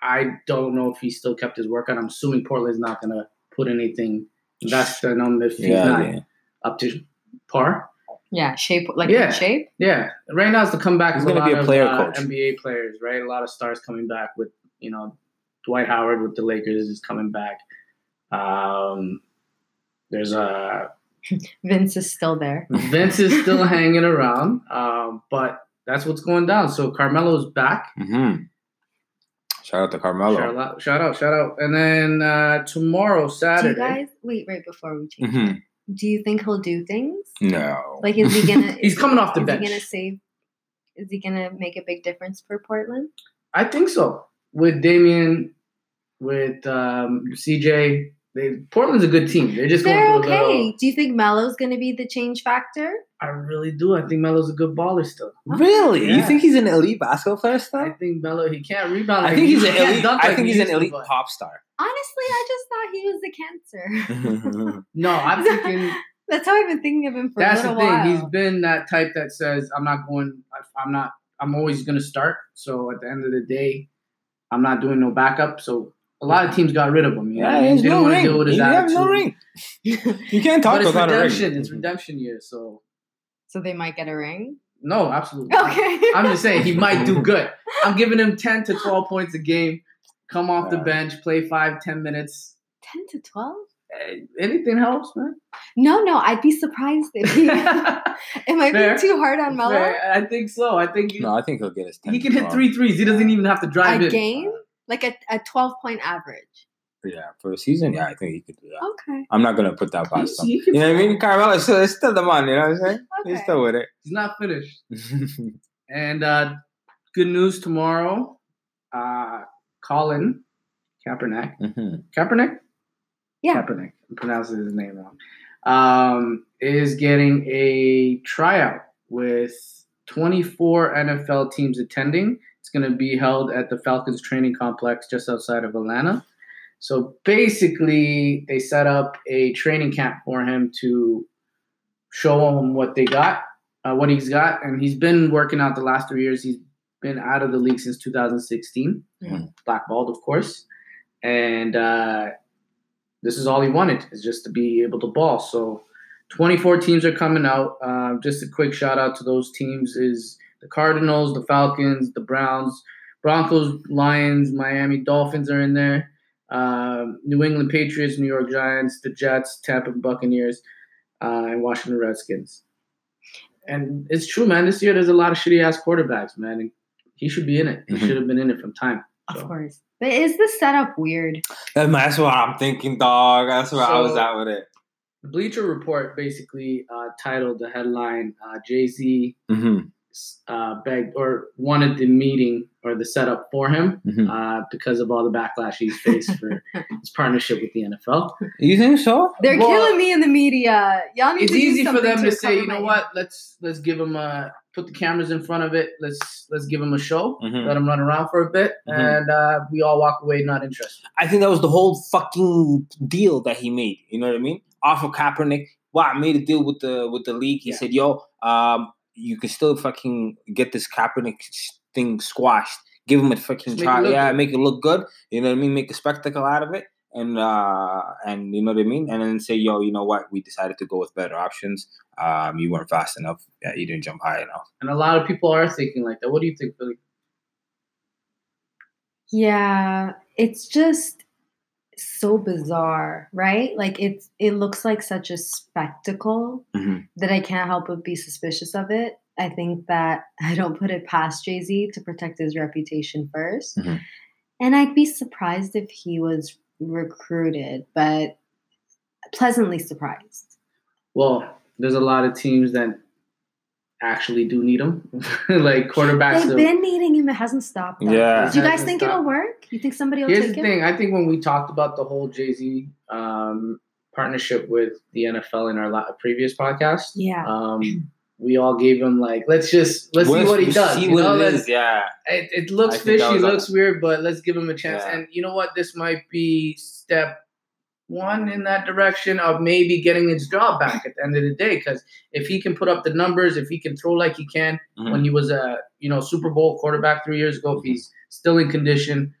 I don't know if he still kept his workout. I'm assuming Portland's not gonna put anything That's in him if he's Yeah, not yeah. up to par. Yeah, shape like Yeah. shape. Yeah, right now it's the comeback He's gonna be a of player uh, coach. NBA players, right? A lot of stars coming back with you know Dwight Howard with the Lakers is coming back. Um, there's a [LAUGHS] Vince is still there. Vince is still [LAUGHS] hanging around, um, but that's what's going down. So Carmelo's back. Mm-hmm. Shout out to Carmelo. Shout out, shout out, shout out. And then uh, tomorrow, Do you Saturday. guys wait right before we change? Mhm. Do you think he'll do things? No. Like, is he gonna? [LAUGHS] He's coming off the is bench. he gonna save? Is he gonna make a big difference for Portland? I think so. With Damian, with um, CJ, they Portland's a good team. They're just They're going through okay. little. Do you think Melo's gonna be the change factor? I really do. I think Melo's a good baller still. Really? You think he's an elite basketball player I think Melo he can't rebound. I think he- he's an elite. dunk I like think he's an elite but- pop star. Honestly, I just thought he was the cancer. [LAUGHS] No, I'm [LAUGHS] thinking That's how I've been thinking of him for that's a the little thing. while. He's been that type that says, "I'm not going. I'm not. I'm always going to start." So at the end of the day, I'm not doing no backup. So a lot of teams got rid of him. You know? yeah, what I there's They no don't wanna ring. deal with his You have no ring. You can't talk But it's without a redemption. ring. It's redemption year. So so they might get a ring. no, absolutely. Okay. [LAUGHS] I'm just saying he might do [LAUGHS] good. I'm giving him 10 to 12 points a game. Come off the bench, play five, 10 minutes. ten to twelve. Eh, Anything helps, man. No, no, I'd be surprised if he. [LAUGHS] Am I Fair. being too hard on Melo? Fair. I think so. I think he, No, I think he'll get his. 10 he can hit 12. three threes. He doesn't even have to drive A in. game, like a, a twelve point average. Yeah, for a season, yeah, I think he could do that. Okay. I'm not gonna put that He- past him. You know what I mean? Carmelo is still, is still the man. You know what I'm saying? He's still with it. He's not finished. [LAUGHS] And uh, good news tomorrow. Uh, Colin Kaepernick. Mhm. Kaepernick? Yeah. Kaepernick. I'm pronouncing his name wrong. Um, is getting a tryout with 24 NFL teams attending. It's going to be held at the Falcons training complex just outside of Atlanta. So basically, they set up a training camp for him to show him what they got, uh, what he's got, and he's been working out the last three years. He's been out of the league since 2016, Mhm. blackballed, of course, and uh, this is all he wanted is just to be able to ball. So 24 teams are coming out. Um, just a quick shout out to those teams is the Cardinals, the Falcons, the Browns, Broncos, Lions, Miami Dolphins are in there. Um, New England Patriots, New York Giants, the Jets, Tampa Buccaneers, uh, and Washington Redskins. And it's true, man. This year there's a lot of shitty ass quarterbacks, man. And he should be in it. He Mhm. should have been in it from time. Of course. But is the setup weird? That's that's what I'm thinking, dog. That's where I was at with it. The Bleacher Report basically uh, titled the headline uh, Jay Z hmm uh, begged or wanted the meeting or the setup for him hmm uh, because of all the backlash he's faced for [LAUGHS] his partnership with the NFL. You think so? They're Well, killing me in the media. Y'all need It's to do easy for them to say, you know what? Let's let's give him a put the cameras in front of it. Let's let's give him a show. Mhm. Let him run around for a bit, Mhm. and uh, we all walk away not interested. I think that was the whole fucking deal that he made. You know what I mean? Off of Kaepernick. Wow, I made a deal with the with the league. He Yeah. said, "Yo, um, you can still fucking get this Kaepernick thing squashed. Give him a fucking Just make it try. Yeah, good. make it look good. You know what I mean? Make a spectacle out of it." And uh, and you know what I mean, and then say, yo, you know what? We decided to go with better options. Um, you weren't fast enough. Yeah, you didn't jump high enough. And a lot of people are thinking like that. What do you think, Billy? Yeah, it's just so bizarre, right? Like it's it looks like such a spectacle Mhm. that I can't help but be suspicious of it. I think that [LAUGHS] I don't put it past Jay Z to protect his reputation 1st Mhm. And I'd be surprised if he was recruited, but pleasantly surprised. well, there's a lot of teams that actually do need him, [LAUGHS] like quarterbacks. They've been needing him. It hasn't stopped. Them. Yeah. Do you guys think stopped. it'll work? You think somebody will Here's take the him? thing. I think when we talked about the whole Jay Z um, partnership with the NFL in our la- previous podcast, Yeah. um, we all gave him like, let's just let's see what he does. See you what know? it Yeah. It, it looks I fishy, was looks weird, but let's give him a chance. Yeah. And you know what? This might be step one in that direction of maybe getting his job back at the end of the day. Because if he can put up the numbers, if he can throw like he can Mhm. when he was a you know Super Bowl quarterback three years ago, if he's still in condition,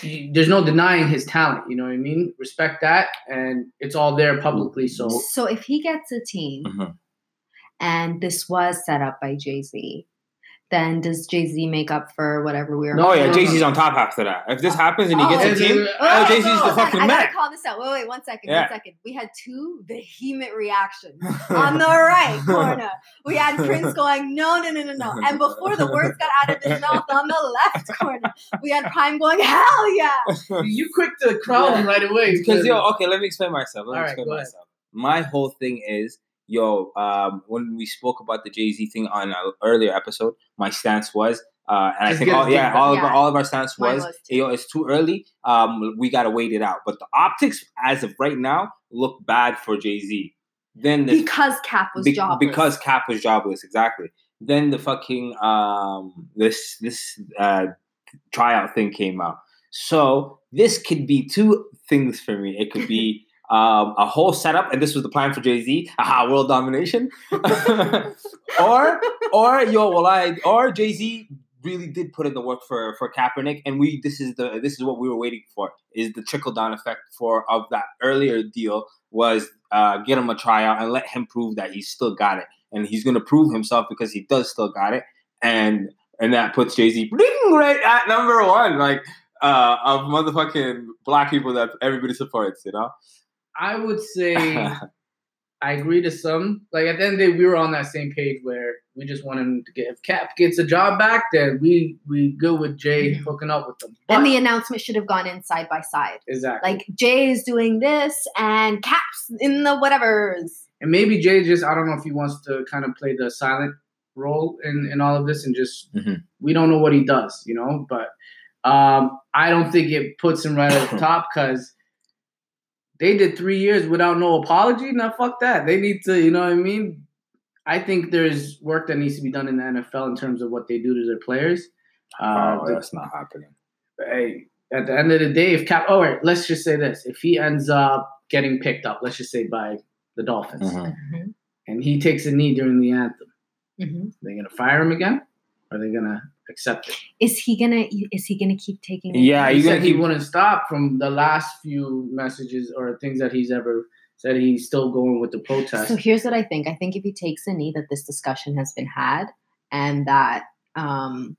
he- there's no denying his talent. You know what I mean? Respect that, and it's all there publicly. So So if he gets a team Mhm. and this was set up by Jay Z, then does Jay Z make up for whatever we were? No, yeah, Jay Z's on top after that. If this oh. happens and he Oh. gets a team, it- oh, Jay Z's no, the Hold on, fucking I man. gotta call this out. Wait, wait, one second, Yeah. one second. We had two vehement reactions. [LAUGHS] On the right [LAUGHS] corner, we had Prince going, no, no, no, no, no. And [LAUGHS] before the words got out of his mouth on the left corner, we had Prime going, hell yeah. you quick to crown him right away Because yo, okay, let me explain myself. Let me All right, explain go ahead. myself. My whole thing is, yo, um, when we spoke about the Jay Z thing on an earlier episode, my stance was, uh, and I think all, yeah, done. all of Yeah. our, all of our stance was, was too. yo, it's too early. Um, we gotta wait it out. But the optics, as of right now, look bad for Jay Z. Then the Because Cap was be- jobless. because Cap was jobless, exactly. Then the fucking um this this uh tryout thing came out. So this could be two things for me. It could be [LAUGHS] um a whole setup, and this was the plan for Jay Z. Aha, world domination. [LAUGHS] or or yo, well I or Jay Z really did put in the work for for Kaepernick, and we this is the this is what we were waiting for is the trickle down effect for of that earlier deal was uh, get him a tryout and let him prove that he's still got it, and he's gonna prove himself because he does still got it, and and that puts Jay Z right at number one, like uh, of motherfucking black people that everybody supports, you know. I would say [LAUGHS] I agree to some. Like at the end of the day, we were on that same page where we just want him to get if Cap gets a job back, then we we go with Jay Mhm. hooking up with them. But, and the announcement should have gone in side by side. exactly. Like Jay is doing this and Cap's in the whatevers. and maybe Jay just I don't know if he wants to kind of play the silent role in in all of this and just Mhm. we don't know what he does, you know. But um, I don't think it puts him right at the [LAUGHS] top because they did three years without no apology. Now fuck that. They need to, you know what I mean. I think there's work that needs to be done in the NFL in terms of what they do to their players. Uh, oh, that's not happening. hey, at the end of the day, if Cap, oh, wait, let's just say this: if he ends up getting picked up, let's just say by the Dolphins, Mhm. Mm-hmm. and he takes a knee during the anthem, Mm-hmm. are they gonna fire him again? Are they gonna accept it? Is he gonna? Is he gonna keep taking? it? Yeah, he said gonna he wouldn't stop from the last few messages or things that he's ever said. He's still going with the protest. So here's what I think. I think if he takes a knee, that this discussion has been had, and that um,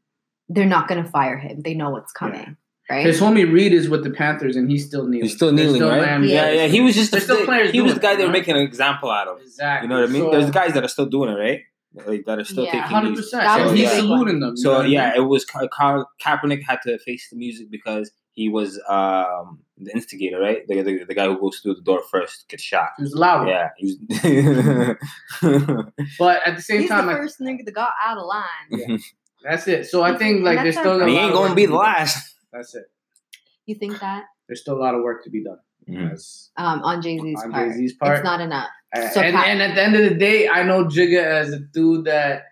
they're not going to fire him. They know what's coming, right? His homie Reid is with the Panthers, and he's still kneeling. He's still There's kneeling, right? Miami Yeah, yeah. He was just the, still players he was the guy it, they were right? making an example out of. Exactly. You know what I mean? So, There's guys that are still doing it, right? Like that are still Yeah. taking Hundred these. percent. That And was he's the big saluting them. So what I yeah, mean? it was Ka- Ka- Kaepernick had to face the music because he was um, the instigator, right? The, the, the guy who goes through the door first gets shot. He was loud. Yeah, he was. [LAUGHS] But at the same He's time, the like, first nigga that got out of line. Yeah. that's it. So I think like And there's still he ain't gonna be the last. That's it. You think that There's still a lot of work to be done. Mhm. That's um, on Jay Z's on part, Jay-Z's part. it's not enough. Uh, So and, and at the end of the day, I know Jigga as a dude that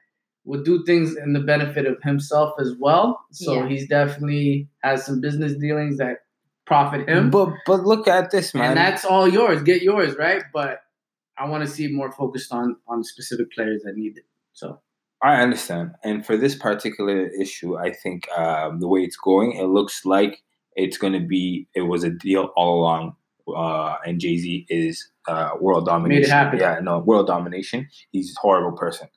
would do things in the benefit of himself as well. So Yeah. he's definitely has some business dealings that profit him. But but look at this, man. and that's all yours. Get yours, right? But I want to see more focused on on specific players that need it. So I understand. And for this particular issue, I think um, the way it's going, it looks like it's going to be, it was a deal all along. Uh, and Jay Z is uh, world domination. happen. Yeah, no, world domination. He's a horrible person.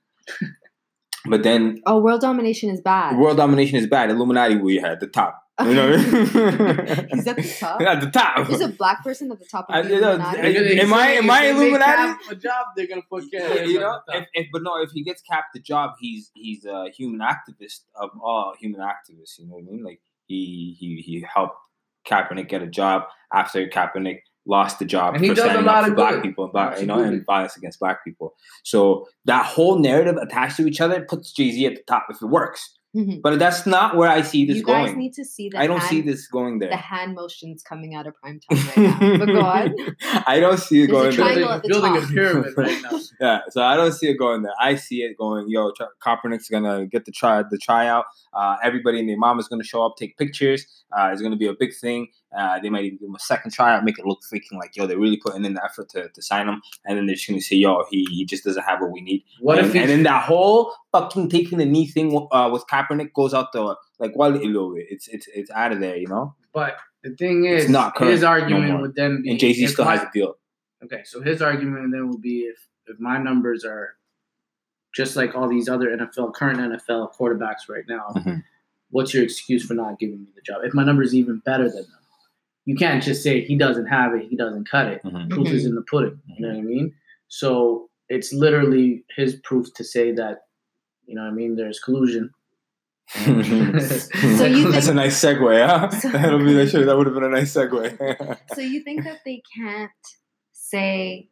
[LAUGHS] but then Oh, world domination is bad. world domination is bad. Illuminati, we had the top. You know what I mean? He's at the [LAUGHS] top. at the top. Is a black person at the top I- of the you know, Illuminati? I- They am I- am I Illuminati? Cap A job, they're gonna put Cap. you know, if, if but no, if he gets capped the job, he's he's a human activist of all human activists. You know what I mean? Like he he he helped Kaepernick get a job after Kaepernick lost the job And for standing lot up for black good. people and black, you know, and violence against black people. So that whole narrative attached to each other puts Jay Z at the top if it works. Mhm. But that's not where I see this You guys going. need to see the I don't hand, see this going there. the hand motions coming out of prime time right now. [LAUGHS] But go on. I don't see it There's going there. the building top. a pyramid right [LAUGHS] now. Yeah, so I don't see it going there. I see it going. Yo, Ch- Kaepernick's gonna get the try the tryout. Uh, everybody and their mom is gonna show up, take pictures. Uh, it's gonna be a big thing. Uh, they might even give him a second tryout, make it look freaking like yo, they're really putting in the effort to, to sign him. And then they're just gonna say, yo, he, he just doesn't have what we need. What and, if he, and then that whole fucking taking the knee thing uh, with Kaepernick goes out the like well, it's it's it's out of there, you know. But the thing is, It's not current his argument more. would then be And Jay Z still my- has a deal. Okay, so his argument then would be if if my numbers are just like all these other NFL current NFL quarterbacks right now, Mhm. what's your excuse for not giving me the job? If my numbers is even better than them, you can't just say he doesn't have it, he doesn't cut it. Mhm. Proof is in the pudding. You know what I mean? So it's literally his proof to say that, you know what I mean? There's collusion. So you [LAUGHS] That's a nice segue, huh? [LAUGHS] So- [LAUGHS] That'll be that. That would have been a nice segue. So you think that they can't say,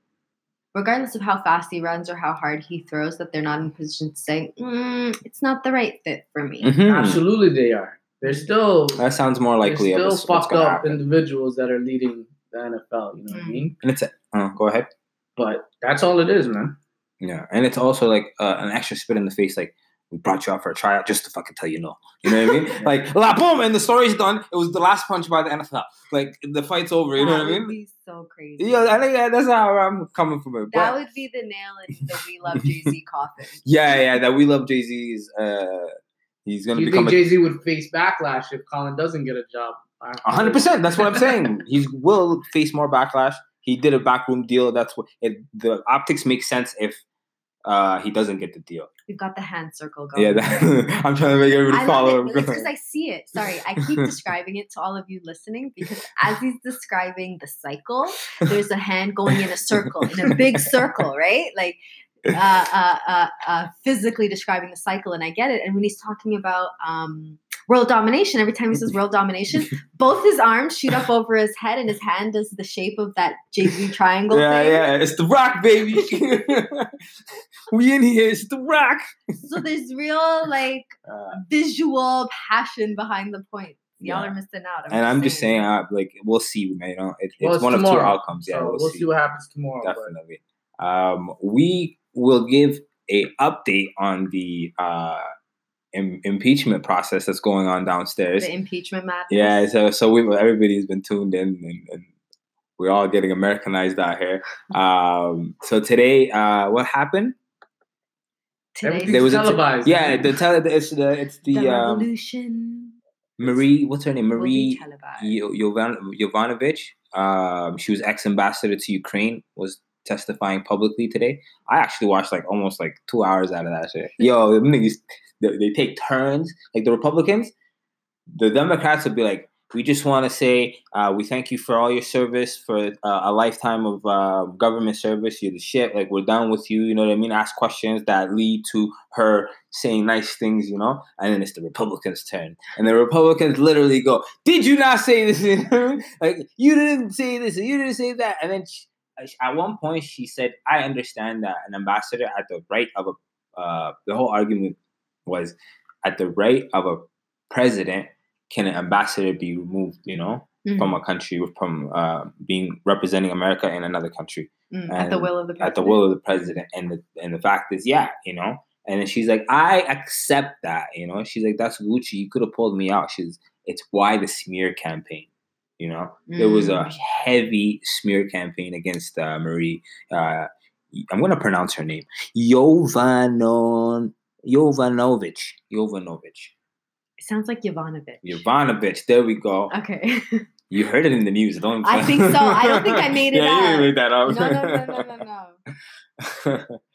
regardless of how fast he runs or how hard he throws, that they're not in position to say, mm, it's not the right fit for me. Mhm. Absolutely, they are. They're still That sounds more likely. There's of still what's fucked gonna up happen. individuals that are leading the NFL. You know what I Mm. mean? And it's a, uh, go ahead. But that's all it is, man. Yeah, and it's also like uh, an extra spit in the face. Like we brought you out for a tryout just to fucking tell you no. You know what I mean? [LAUGHS] [LAUGHS] Like la boom, and the story's done. It was the last punch by the NFL. Like the fight's over. You know that what I would mean? be so crazy. Yeah, I think that- that's how I'm coming from it. that But would be the nail in the We Love Jay Z [LAUGHS] coffin. yeah, yeah, that we love Jay Z's. Uh, he's gonna you think Jay Z would face backlash if Colin doesn't get a job? Hundred percent. That's what I'm saying. [LAUGHS] He will face more backlash. He did a backroom deal. That's what it. The optics make sense if uh, he doesn't get the deal. We've got the hand circle going. Yeah, [LAUGHS] that, I'm trying to make everybody I follow. love it because I see it. Sorry, I keep [LAUGHS] describing it to all of you listening because as he's describing the cycle, there's a hand going in a circle, in a big circle, right? Like [LAUGHS] uh, uh, uh, uh, physically describing the cycle, and I get it. And when he's talking about um, world domination, every time he says world domination, [LAUGHS] both his arms shoot up over his head, and his hand does the shape of that Jay Z triangle yeah, thing. yeah, it's the rock, baby. [LAUGHS] we in here. It's the rock. So there's real like Uh, visual passion behind the point. Y'all Yeah. are missing out. and I'm just saying, uh, like, we'll see. Man, you know, it, it's Well, it's one of two outcomes. Yeah, so we'll, we'll see. see what happens tomorrow. but- Definitely. Um, we will give a update on the uh, im- impeachment process that's going on downstairs. the impeachment matter. Yeah, so so we everybody's been tuned in, and, and we're all getting Americanized out here. [LAUGHS] Um, so today, uh, what happened? Today, There was a t- televised. Yeah, the tele, it's the it's the, the um, revolution Marie. What's her name? Marie televised. Yo- Um, she was ex ambassador to Ukraine. Was testifying publicly today. I actually watched like almost like two hours out of that shit. Yo, niggas, they, they take turns. Like the Republicans, the Democrats would be like, "We just want to say uh, we thank you for all your service for uh, a lifetime of uh, government service. You're the shit. Like we're done with you. You know what I mean? Ask questions that lead to her saying nice things. You know, and then it's the Republicans' turn, and the Republicans literally go, "Did you not say this? [LAUGHS] like you didn't say this, you didn't say that," and then. At one point she said, "I understand that an ambassador at the right of a uh, the whole argument was at the right of a president can an ambassador be removed, you know, Mhm. from a country from uh, being representing America in another country Mm, at the will of the president. at the will of the president. And the and the fact is, yeah, you know." And then she's like, "I accept that," you know. She's like, "That's Gucci. You could have pulled me out." She's, "It's why the smear campaign." You know, there was a Mm. heavy smear campaign against uh, Marie. Uh, I'm going to pronounce her name, Jovanon Jovanovich. Jovanovich. It sounds like Yovanovich. Jovanovich. There we go. Okay. [LAUGHS] You heard it in the news. Don't. I think so. I don't think I [LAUGHS] made it yeah, you up. didn't make that no, up. no, no, no, no, no. [LAUGHS]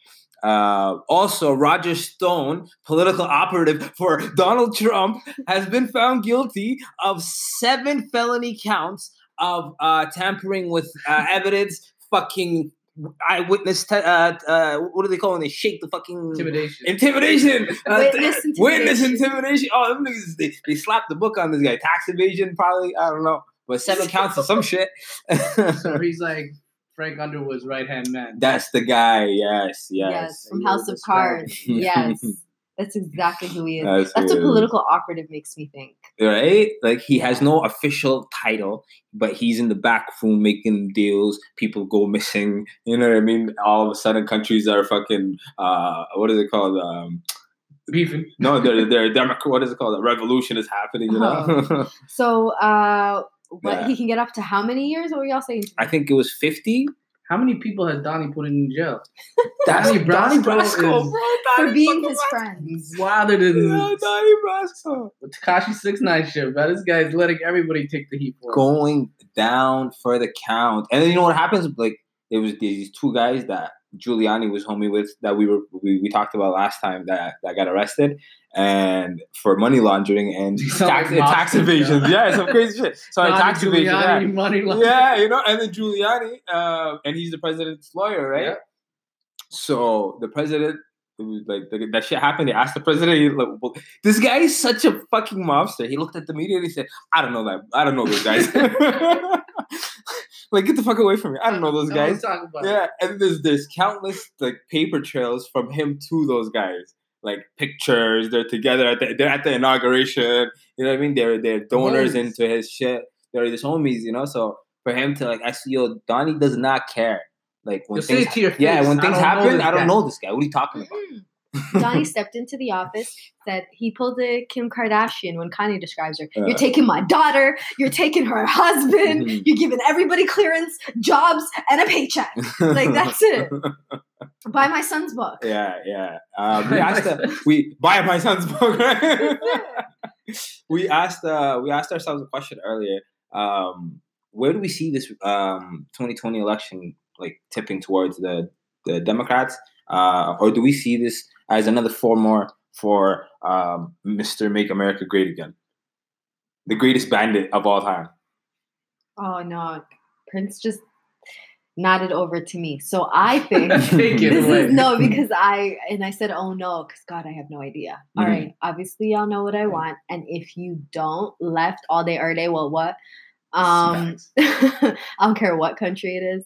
Uh, also, Roger Stone, political operative for Donald Trump, has been found guilty of seven felony counts of uh, tampering with uh, [LAUGHS] evidence, fucking eyewitness. Te- uh, uh, what are they calling? They shake the fucking Intimidation. Intimidation. Uh, [LAUGHS] Witness Witness intimidation. intimidation. Oh, them niggas, they, they slapped the book on this guy. Tax evasion, probably. I don't know. but seven counts of some shit. [LAUGHS] So he's like Frank Underwood's right hand man. That's the guy. Yes, yes. Yes, from You're House of Cards. [LAUGHS] Yes. [LAUGHS] That's exactly who he is. That's That's who what political operative makes me think. right? Like he has no official title, but he's in the back room making deals. People go missing. You know what I mean? All of a sudden, countries are fucking. Uh, what is it called? Um, Beefing. no, they're they're Democrat. What is it called? A revolution is happening. You know. [LAUGHS] So, uh, what Yeah. he can get up to how many years? What were y'all saying? I think it was fifty. How many people has Donnie put in jail? [LAUGHS] That's Donnie Brasco Brasco, is- bro. For Donnie being his friend. He's wilder than Yeah, Donnie Brasco. Tekashi Six Nine shit, but this guy's letting everybody take the heat for him. Going down for the count, and then you know what happens? Like it was these two guys that Giuliani was homie with that we were we, we talked about last time that that got arrested and for money laundering and tax, like tax evasion. yeah. Some crazy shit. [LAUGHS] Sorry, Donnie tax evasion. Yeah. Money laundering. yeah, you know, and then Giuliani, uh, and he's the president's lawyer, right? Yeah. So the president, like that shit happened. They asked the president, he, like, well, "This guy is such a fucking mobster." He looked at the media and he said, "I don't know that. I don't know those guys. [LAUGHS] like, get the fuck away from me. I don't know those guys." one's talking it. Yeah, and there's there's countless like paper trails from him to those guys, like pictures. They're together at the they're at the inauguration. You know what I mean? They're they're donors Homies. into his shit. They're his homies. You know, so for him to like, I see, yo, Donnie does not care. Like when You'll say things, it to your yeah, when things don't happen, I don't guy. know this guy. What are you talking about? Mm. Donnie stepped into the office, said he pulled a Kim Kardashian when Kanye describes her. Uh. You're taking my daughter, you're taking her husband, Mhm. you're giving everybody clearance, jobs, and a paycheck. Like, that's it. [LAUGHS] Buy my son's book. yeah, yeah. [LAUGHS] Um, we asked the, we buy my son's book. Right? [LAUGHS] we asked uh, we asked ourselves a question earlier. Um, where do we see this um, 2020 election like tipping towards the the Democrats, uh, or do we see this as another four more for um, Mr. Make America Great Again, the greatest bandit of all time? Oh no, Prince just nodded over to me. So I think [LAUGHS] this away. is no [LAUGHS] because I and I said, "Oh no," because God, I have no idea. All Mhm. right, obviously y'all know what I want, and if you don't, left all day, or day, Well, what? Um, [LAUGHS] I don't care what country it is.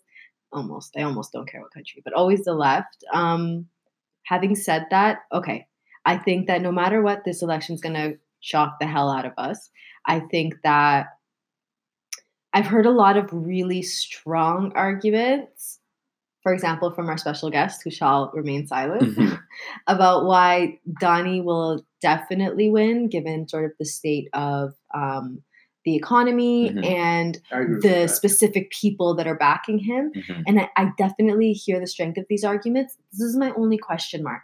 Almost, I almost don't care what country, but always the left. Um, having said that, okay, I think that no matter what, this election's gonna shock the hell out of us. I think that I've heard a lot of really strong arguments, for example, from our special guest, who shall remain silent, Mhm. [LAUGHS] about why Donnie will definitely win, given sort of the state of um, the economy Mhm. and I agree with the specific people that are backing him. Mhm. And I, I definitely hear the strength of these arguments. This is my only question mark.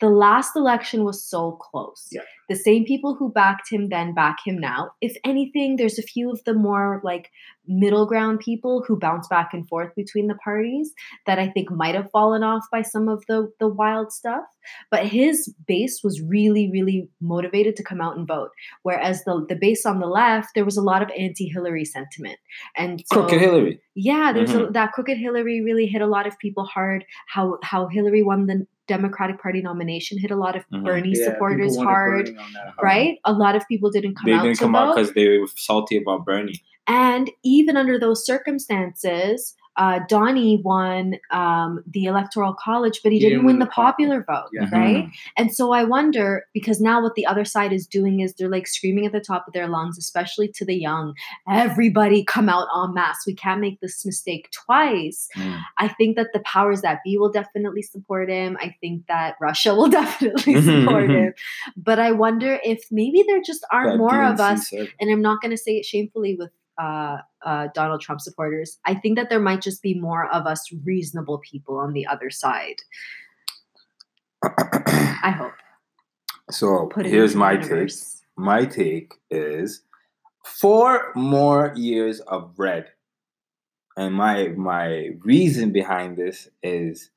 The last election was so close. Yeah. The same people who backed him then back him now. If anything, there's a few of the more like middle ground people who bounce back and forth between the parties that I think might have fallen off by some of the the wild stuff. But his base was really, really motivated to come out and vote. Whereas the the base on the left, there was a lot of anti-Hillary sentiment. And so, Crooked Hillary. yeah, there's a, that crooked Hillary really hit a lot of people hard. How how Hillary won the Democratic Party nomination hit a lot of Mhm. Bernie Yeah, supporters hard, Bernie hard. right? A lot of people didn't come They out didn't to come out because they were salty about Bernie. and even under those circumstances, uh, Donnie won um, the electoral college, but he, didn't, win the popular vote, Yeah. right? And so I wonder because now what the other side is doing is they're like screaming at the top of their lungs, especially to the young, everybody come out en masse. We can't make this mistake twice. Mm. I think that the powers that be will definitely support him. I think that Russia will [LAUGHS] definitely Mhm, support mhm. him. But I wonder if maybe there just aren't That more of us said. and I'm not going to say it shamefully with uh, uh, Donald Trump supporters. I think that there might just be more of us reasonable people on the other side. I hope. so Put it here's my take. my take is four more years of red and my my reason behind this is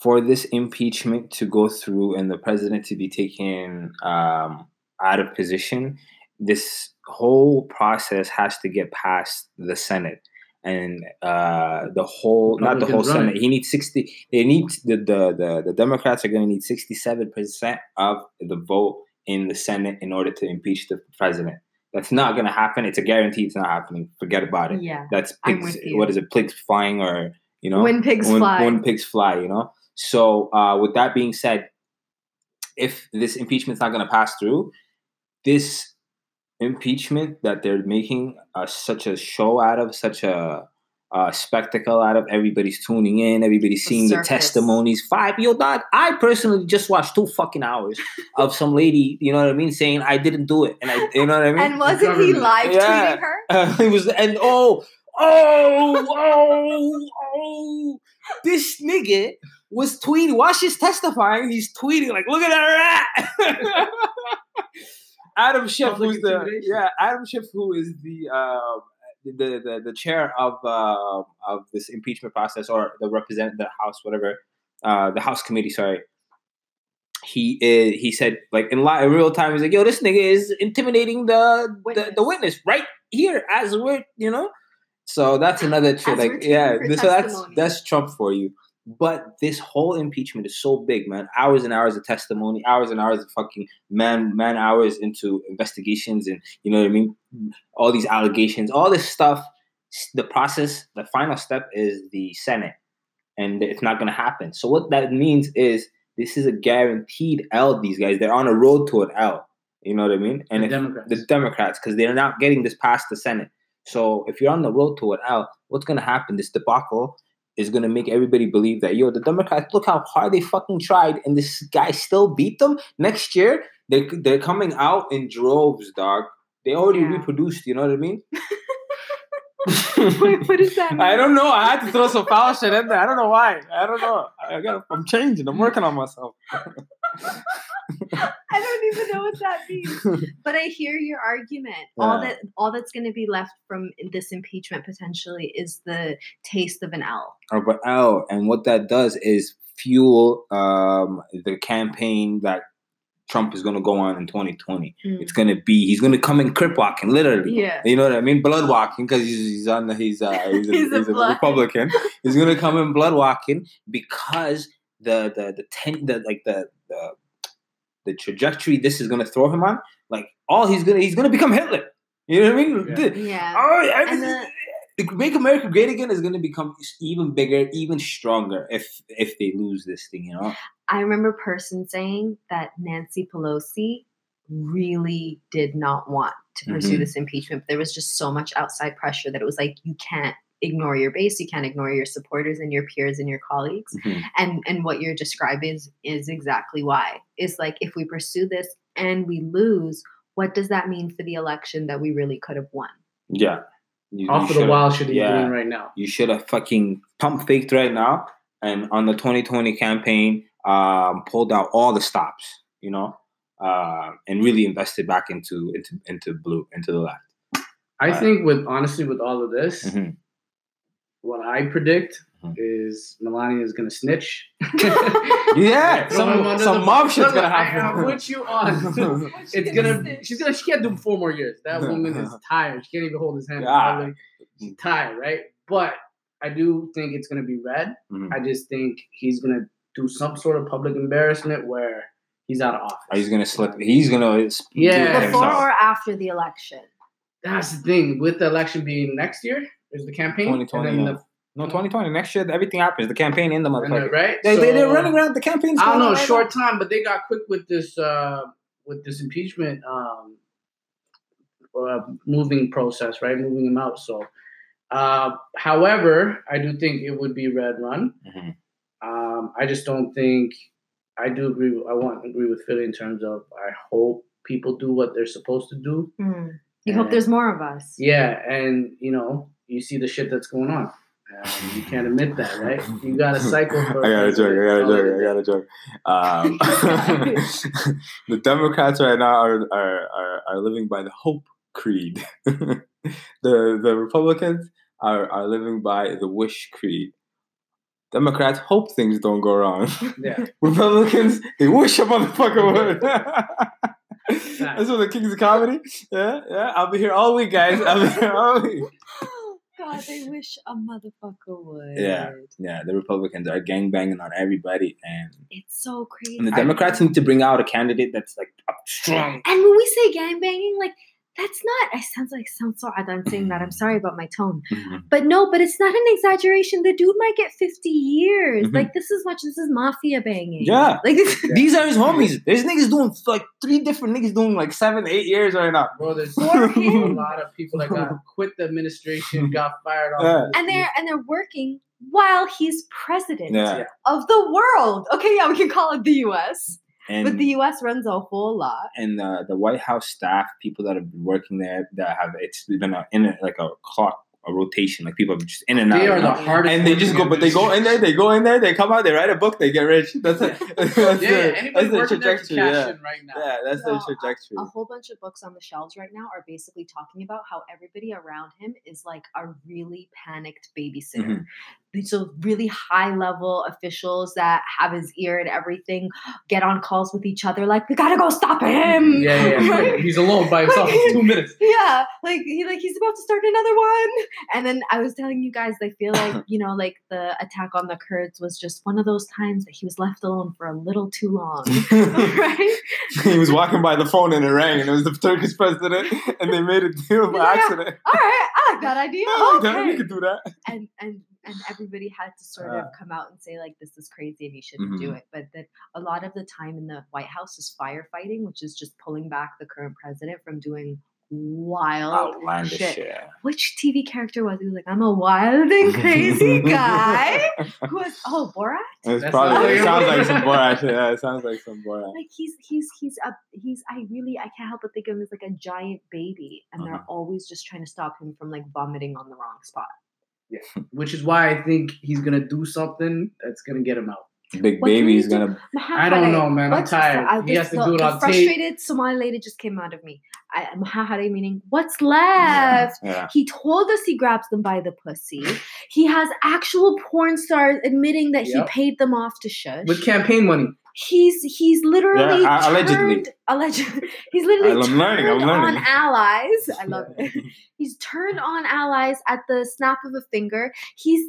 for this impeachment to go through and the president to be taken um, out of position this whole process has to get past the senate and uh, the whole not the whole senate it. he needs 60 they need the the the, the democrats are going to need 67% of the vote in the Senate in order to impeach the president. That's not gonna happen. It's a guarantee. It's not happening. Forget about it. Yeah. That's pigs. What is it? Pigs flying, or you know, when pigs when, fly. when pigs fly. You know. So uh, with that being said, if this impeachment's not gonna pass through, this impeachment that they're making uh, such a show out of, such a uh, spectacle out of. Everybody's tuning in. Everybody's seeing the circus. testimonies. Five, yo, dog. I personally just watched two fucking hours [LAUGHS] of some lady. You know what I mean? Saying I didn't do it, and I, you know what I mean? [LAUGHS] and wasn't he government. live Yeah. tweeting her? [LAUGHS] Uh, it was and oh oh oh oh this nigga was tweeting while she's testifying he's tweeting like look at that rat adam schiff who's the yeah adam schiff who is the uh the, the the chair of uh of this impeachment process or the represent the house whatever uh the house committee sorry. He is, he said like in live in real time he's like yo this nigga is intimidating the the, Witness. the witness. right here as we're you know? So that's another shit like yeah so that's that's trump for you but this whole impeachment is so big man hours and hours of testimony hours and hours of fucking man man hours into investigations and you know what i mean all these allegations all this stuff the process the final step is the senate and it's not going to happen so what that means is this is a guaranteed l these guys they're on a road to an l you know what i mean and the Democrats. the Democrats because they're not getting this past the Senate. So if you're on the road to an L, what's gonna happen? This debacle is gonna make everybody believe that yo, the Democrats look how hard they fucking tried, and this guy still beat them. Next year, they they're coming out in droves, dog. They already Yeah. reproduced. You know what I mean? [LAUGHS] [LAUGHS] Wait, what does that mean? I don't know. I had to throw some foul shit in there. I don't know why. I don't know. I got. I'm changing. I'm working on myself. [LAUGHS] [LAUGHS] I don't even know what that means. [LAUGHS] But I hear your argument. All that all that's going to be left from this impeachment potentially is the taste of an L. or but L, and what that does is fuel um, the campaign that Trump is going to go on in 2020. It's going to be he's going to come in crip walking, literally. Yeah. You know what I mean? Blood walking because he's, he's on the he's uh, [LAUGHS] he's, a, He's he's, a a. Republican. he's going to come in blood walking because the the the ten the like the the the trajectory this is going to throw him on. Like all he's gonna he's going to become Hitler. You know what I mean? Yeah. The- Yeah. Oh, And everything- the- the Make America Great Again is going to become even bigger, even stronger if if they lose this thing. You know? I remember a person saying that Nancy Pelosi really did not want to pursue Mhm. this impeachment. But there was just so much outside pressure that it was like you can't ignore your base, you can't ignore your supporters and your peers and your colleagues. And and what you're describing is is exactly why. It's like if we pursue this and we lose, what does that mean for the election that we really could have won? Yeah. You, Off you of the shoulda- wild shit he's yeah. doing right now. You should have fucking pump faked right now, and on the 2020 campaign, um, pulled out all the stops. You know, uh, and really invested back into into into blue into the left. I Right. think with honestly with all of this, Mhm. What I predict Mhm. is Melania is gonna snitch. [LAUGHS] Yeah, [LAUGHS] some some the- mob shit's Look, gonna happen. I put you on. [LAUGHS] it's gonna. She's gonna. She can't do four more years. That woman is tired. She can't even hold his hand. God. She's tired, right? But I do think it's gonna be red. Mhm. I just think he's gonna do some sort of public embarrassment where he's out of office. Oh, he's gonna slip. He's gonna s- do it Yeah. Before or after the election? That's the thing. With the election being next year, is the campaign. 2020, and then yeah. the, No, 2020. Next year, everything happens. The campaign in the motherfucker. right? They, they, they're running around. The campaign's I don't know, a right short time, but they got quick with this uh with this impeachment um uh, moving process, right? Moving him out. So uh however, I do think it would be red run. now. Mhm. Um I just don't think I do agree with, I want to agree with Philly in terms of I hope people do what they're supposed to do. Hmm. You hope there's more of us. Yeah, and you know, you see the shit that's going on. Um, you can't admit that, right? You got a [LAUGHS] cycle for I got a joke. I got a joke. I got a joke. Um, [LAUGHS] the Democrats right now are, are are are living by the hope creed. [LAUGHS] the the Republicans are are living by the wish creed. Democrats hope things don't go wrong. Yeah. Republicans they wish a motherfucker would. That's what the Kings of Comedy. Yeah, yeah. I'll be here all week, guys. I'll be here all week. God, I [LAUGHS] wish a motherfucker would. Yeah. Yeah, the Republicans are gangbanging on everybody, and, It's so crazy. and the Democrats need to bring out a candidate that's like strong. And when we say gangbanging, like That's not. I sounds like sounds so odd. I'm saying that. I'm sorry about my tone. Mhm. But no, but it's not an exaggeration. The dude might get 50 years. Mhm. Like this is much. This is mafia banging. Yeah. Like [LAUGHS] These are his homies. There's niggas doing like three different niggas doing like seven, eight years right now. Bro, there's [LAUGHS] a lot of people that got [LAUGHS] quit the administration, got fired off. Yeah. and they're and they're working while he's president Yeah. of the world. Okay, yeah, we can call it the U.S. And but the U.S. runs a whole lot. and uh, the White House staff, people that have been working there, that have it's been a, in a, like a clock, a rotation, like people are just in and out. They are the know? hardest. and they just go, but they go in there, they go in there, they come out, they write a book, they get rich. [LAUGHS] That's it. [LAUGHS] That's, Yeah, yeah. the, Anybody that's the working there to trajectory. Yeah. right now. yeah, that's No, the trajectory. A whole bunch of books on the shelves right now are basically talking about how everybody around him is like a really panicked babysitter. Mhm. So really high level officials that have his ear and everything get on calls with each other, like we gotta go stop him. Yeah, yeah, yeah. He's alone by himself for two minutes. [LAUGHS] yeah like he like he's about to start another one and then i was telling you guys i feel like [COUGHS] you know like the attack on the kurds was just one of those times that he was left alone for a little too long [LAUGHS] right [LAUGHS] he was walking by the phone and it rang, and it was the Turkish president, and they made a deal by Yeah. accident. all right i like that idea Oh, okay. we could do that. and and and everybody had to sort of Uh. come out and say like this is crazy and you shouldn't do it but that a lot of the time in the white house is firefighting which is just pulling back the current president from doing wild Outlandish shit. shit. which TV character was he? He was like, I'm a wild and crazy guy. [LAUGHS] Who was oh Borat? It's That's probably it sounds like some [LAUGHS] Borat. shit. Yeah, it sounds like some Borat. Like he's he's he's a he's I really I can't help but think of him as like a giant baby, and they're Uh-huh. always just trying to stop him from like vomiting on the wrong spot. Which is why I think he's gonna do something that's gonna get him out. Big What can baby's gonna. I don't know, man. I'm tired. I- He has to do it the on tape. frustrated Somali lady just came out of me. I, Mahahare meaning what's left. Yeah. He told us he grabs them by the pussy. He has actual porn stars admitting that Yep. he paid them off to shush. With campaign money. he's he's literally Yeah, a- allegedly. turned- allegedly [LAUGHS] he's literally I'm learning, I'm turned learning. on allies. I love [LAUGHS] it. He's turned on allies at the snap of a finger. He's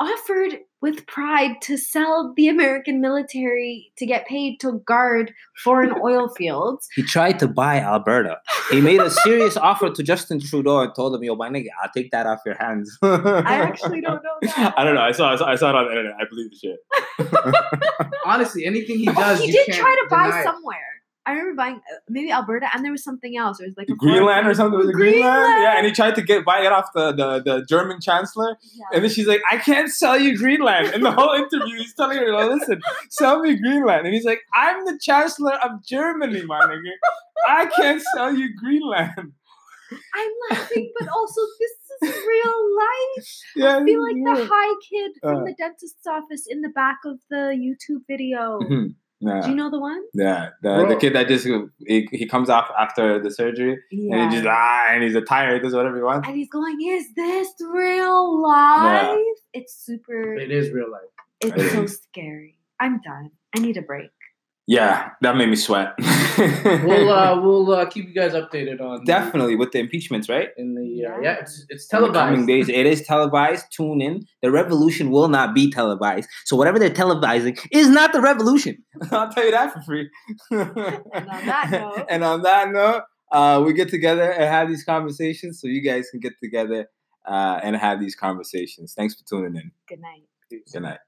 offered with pride to sell the American military to get paid to guard foreign [LAUGHS] oil fields. He tried to buy Alberta. He made a serious [LAUGHS] offer to Justin Trudeau and told him, "Yo, my nigga, I'll take that off your hands." [LAUGHS] I actually don't know that. I don't know. I saw, I saw. I saw it on the internet. I believe the shit. Honestly, anything he does, he you did can't try to buy deny it. somewhere. I remember buying uh, maybe Alberta, and there was something else. It was like a Greenland or something. Was it Greenland? Yeah, and he tried to get buy it off the, the, the German chancellor. Yeah. And then she's like, I can't sell you Greenland. And the whole [LAUGHS] interview, he's telling her, "Oh, listen, sell me Greenland. And he's like, I'm the chancellor of Germany, my nigga. I can't sell you Greenland. I'm laughing, but also this is real life. Yeah, I feel like yeah. the high kid from Uh. the dentist's office in the back of the YouTube video. Do you know the one? yeah. The, the kid that just he, he comes off after the surgery Yeah. and he just ah and he's a tired, does whatever he wants. and he's going, "Is this real life?" It's super. It is real life. It's so scary. I'm done. I need a break. Yeah, that made me sweat. [LAUGHS] We'll uh, we'll uh, keep you guys updated on Definitely with the impeachments, right? in the uh, Yeah. yeah. It's it's In the coming days, it is televised. Tune in. The revolution will not be televised. So whatever they're televising is not the revolution. [LAUGHS] I'll tell you that for free. and on that [LAUGHS] note- and on that note, uh, we get together and have these conversations, so you guys can get together uh, and have these conversations. Thanks for tuning in. Good night. Good night.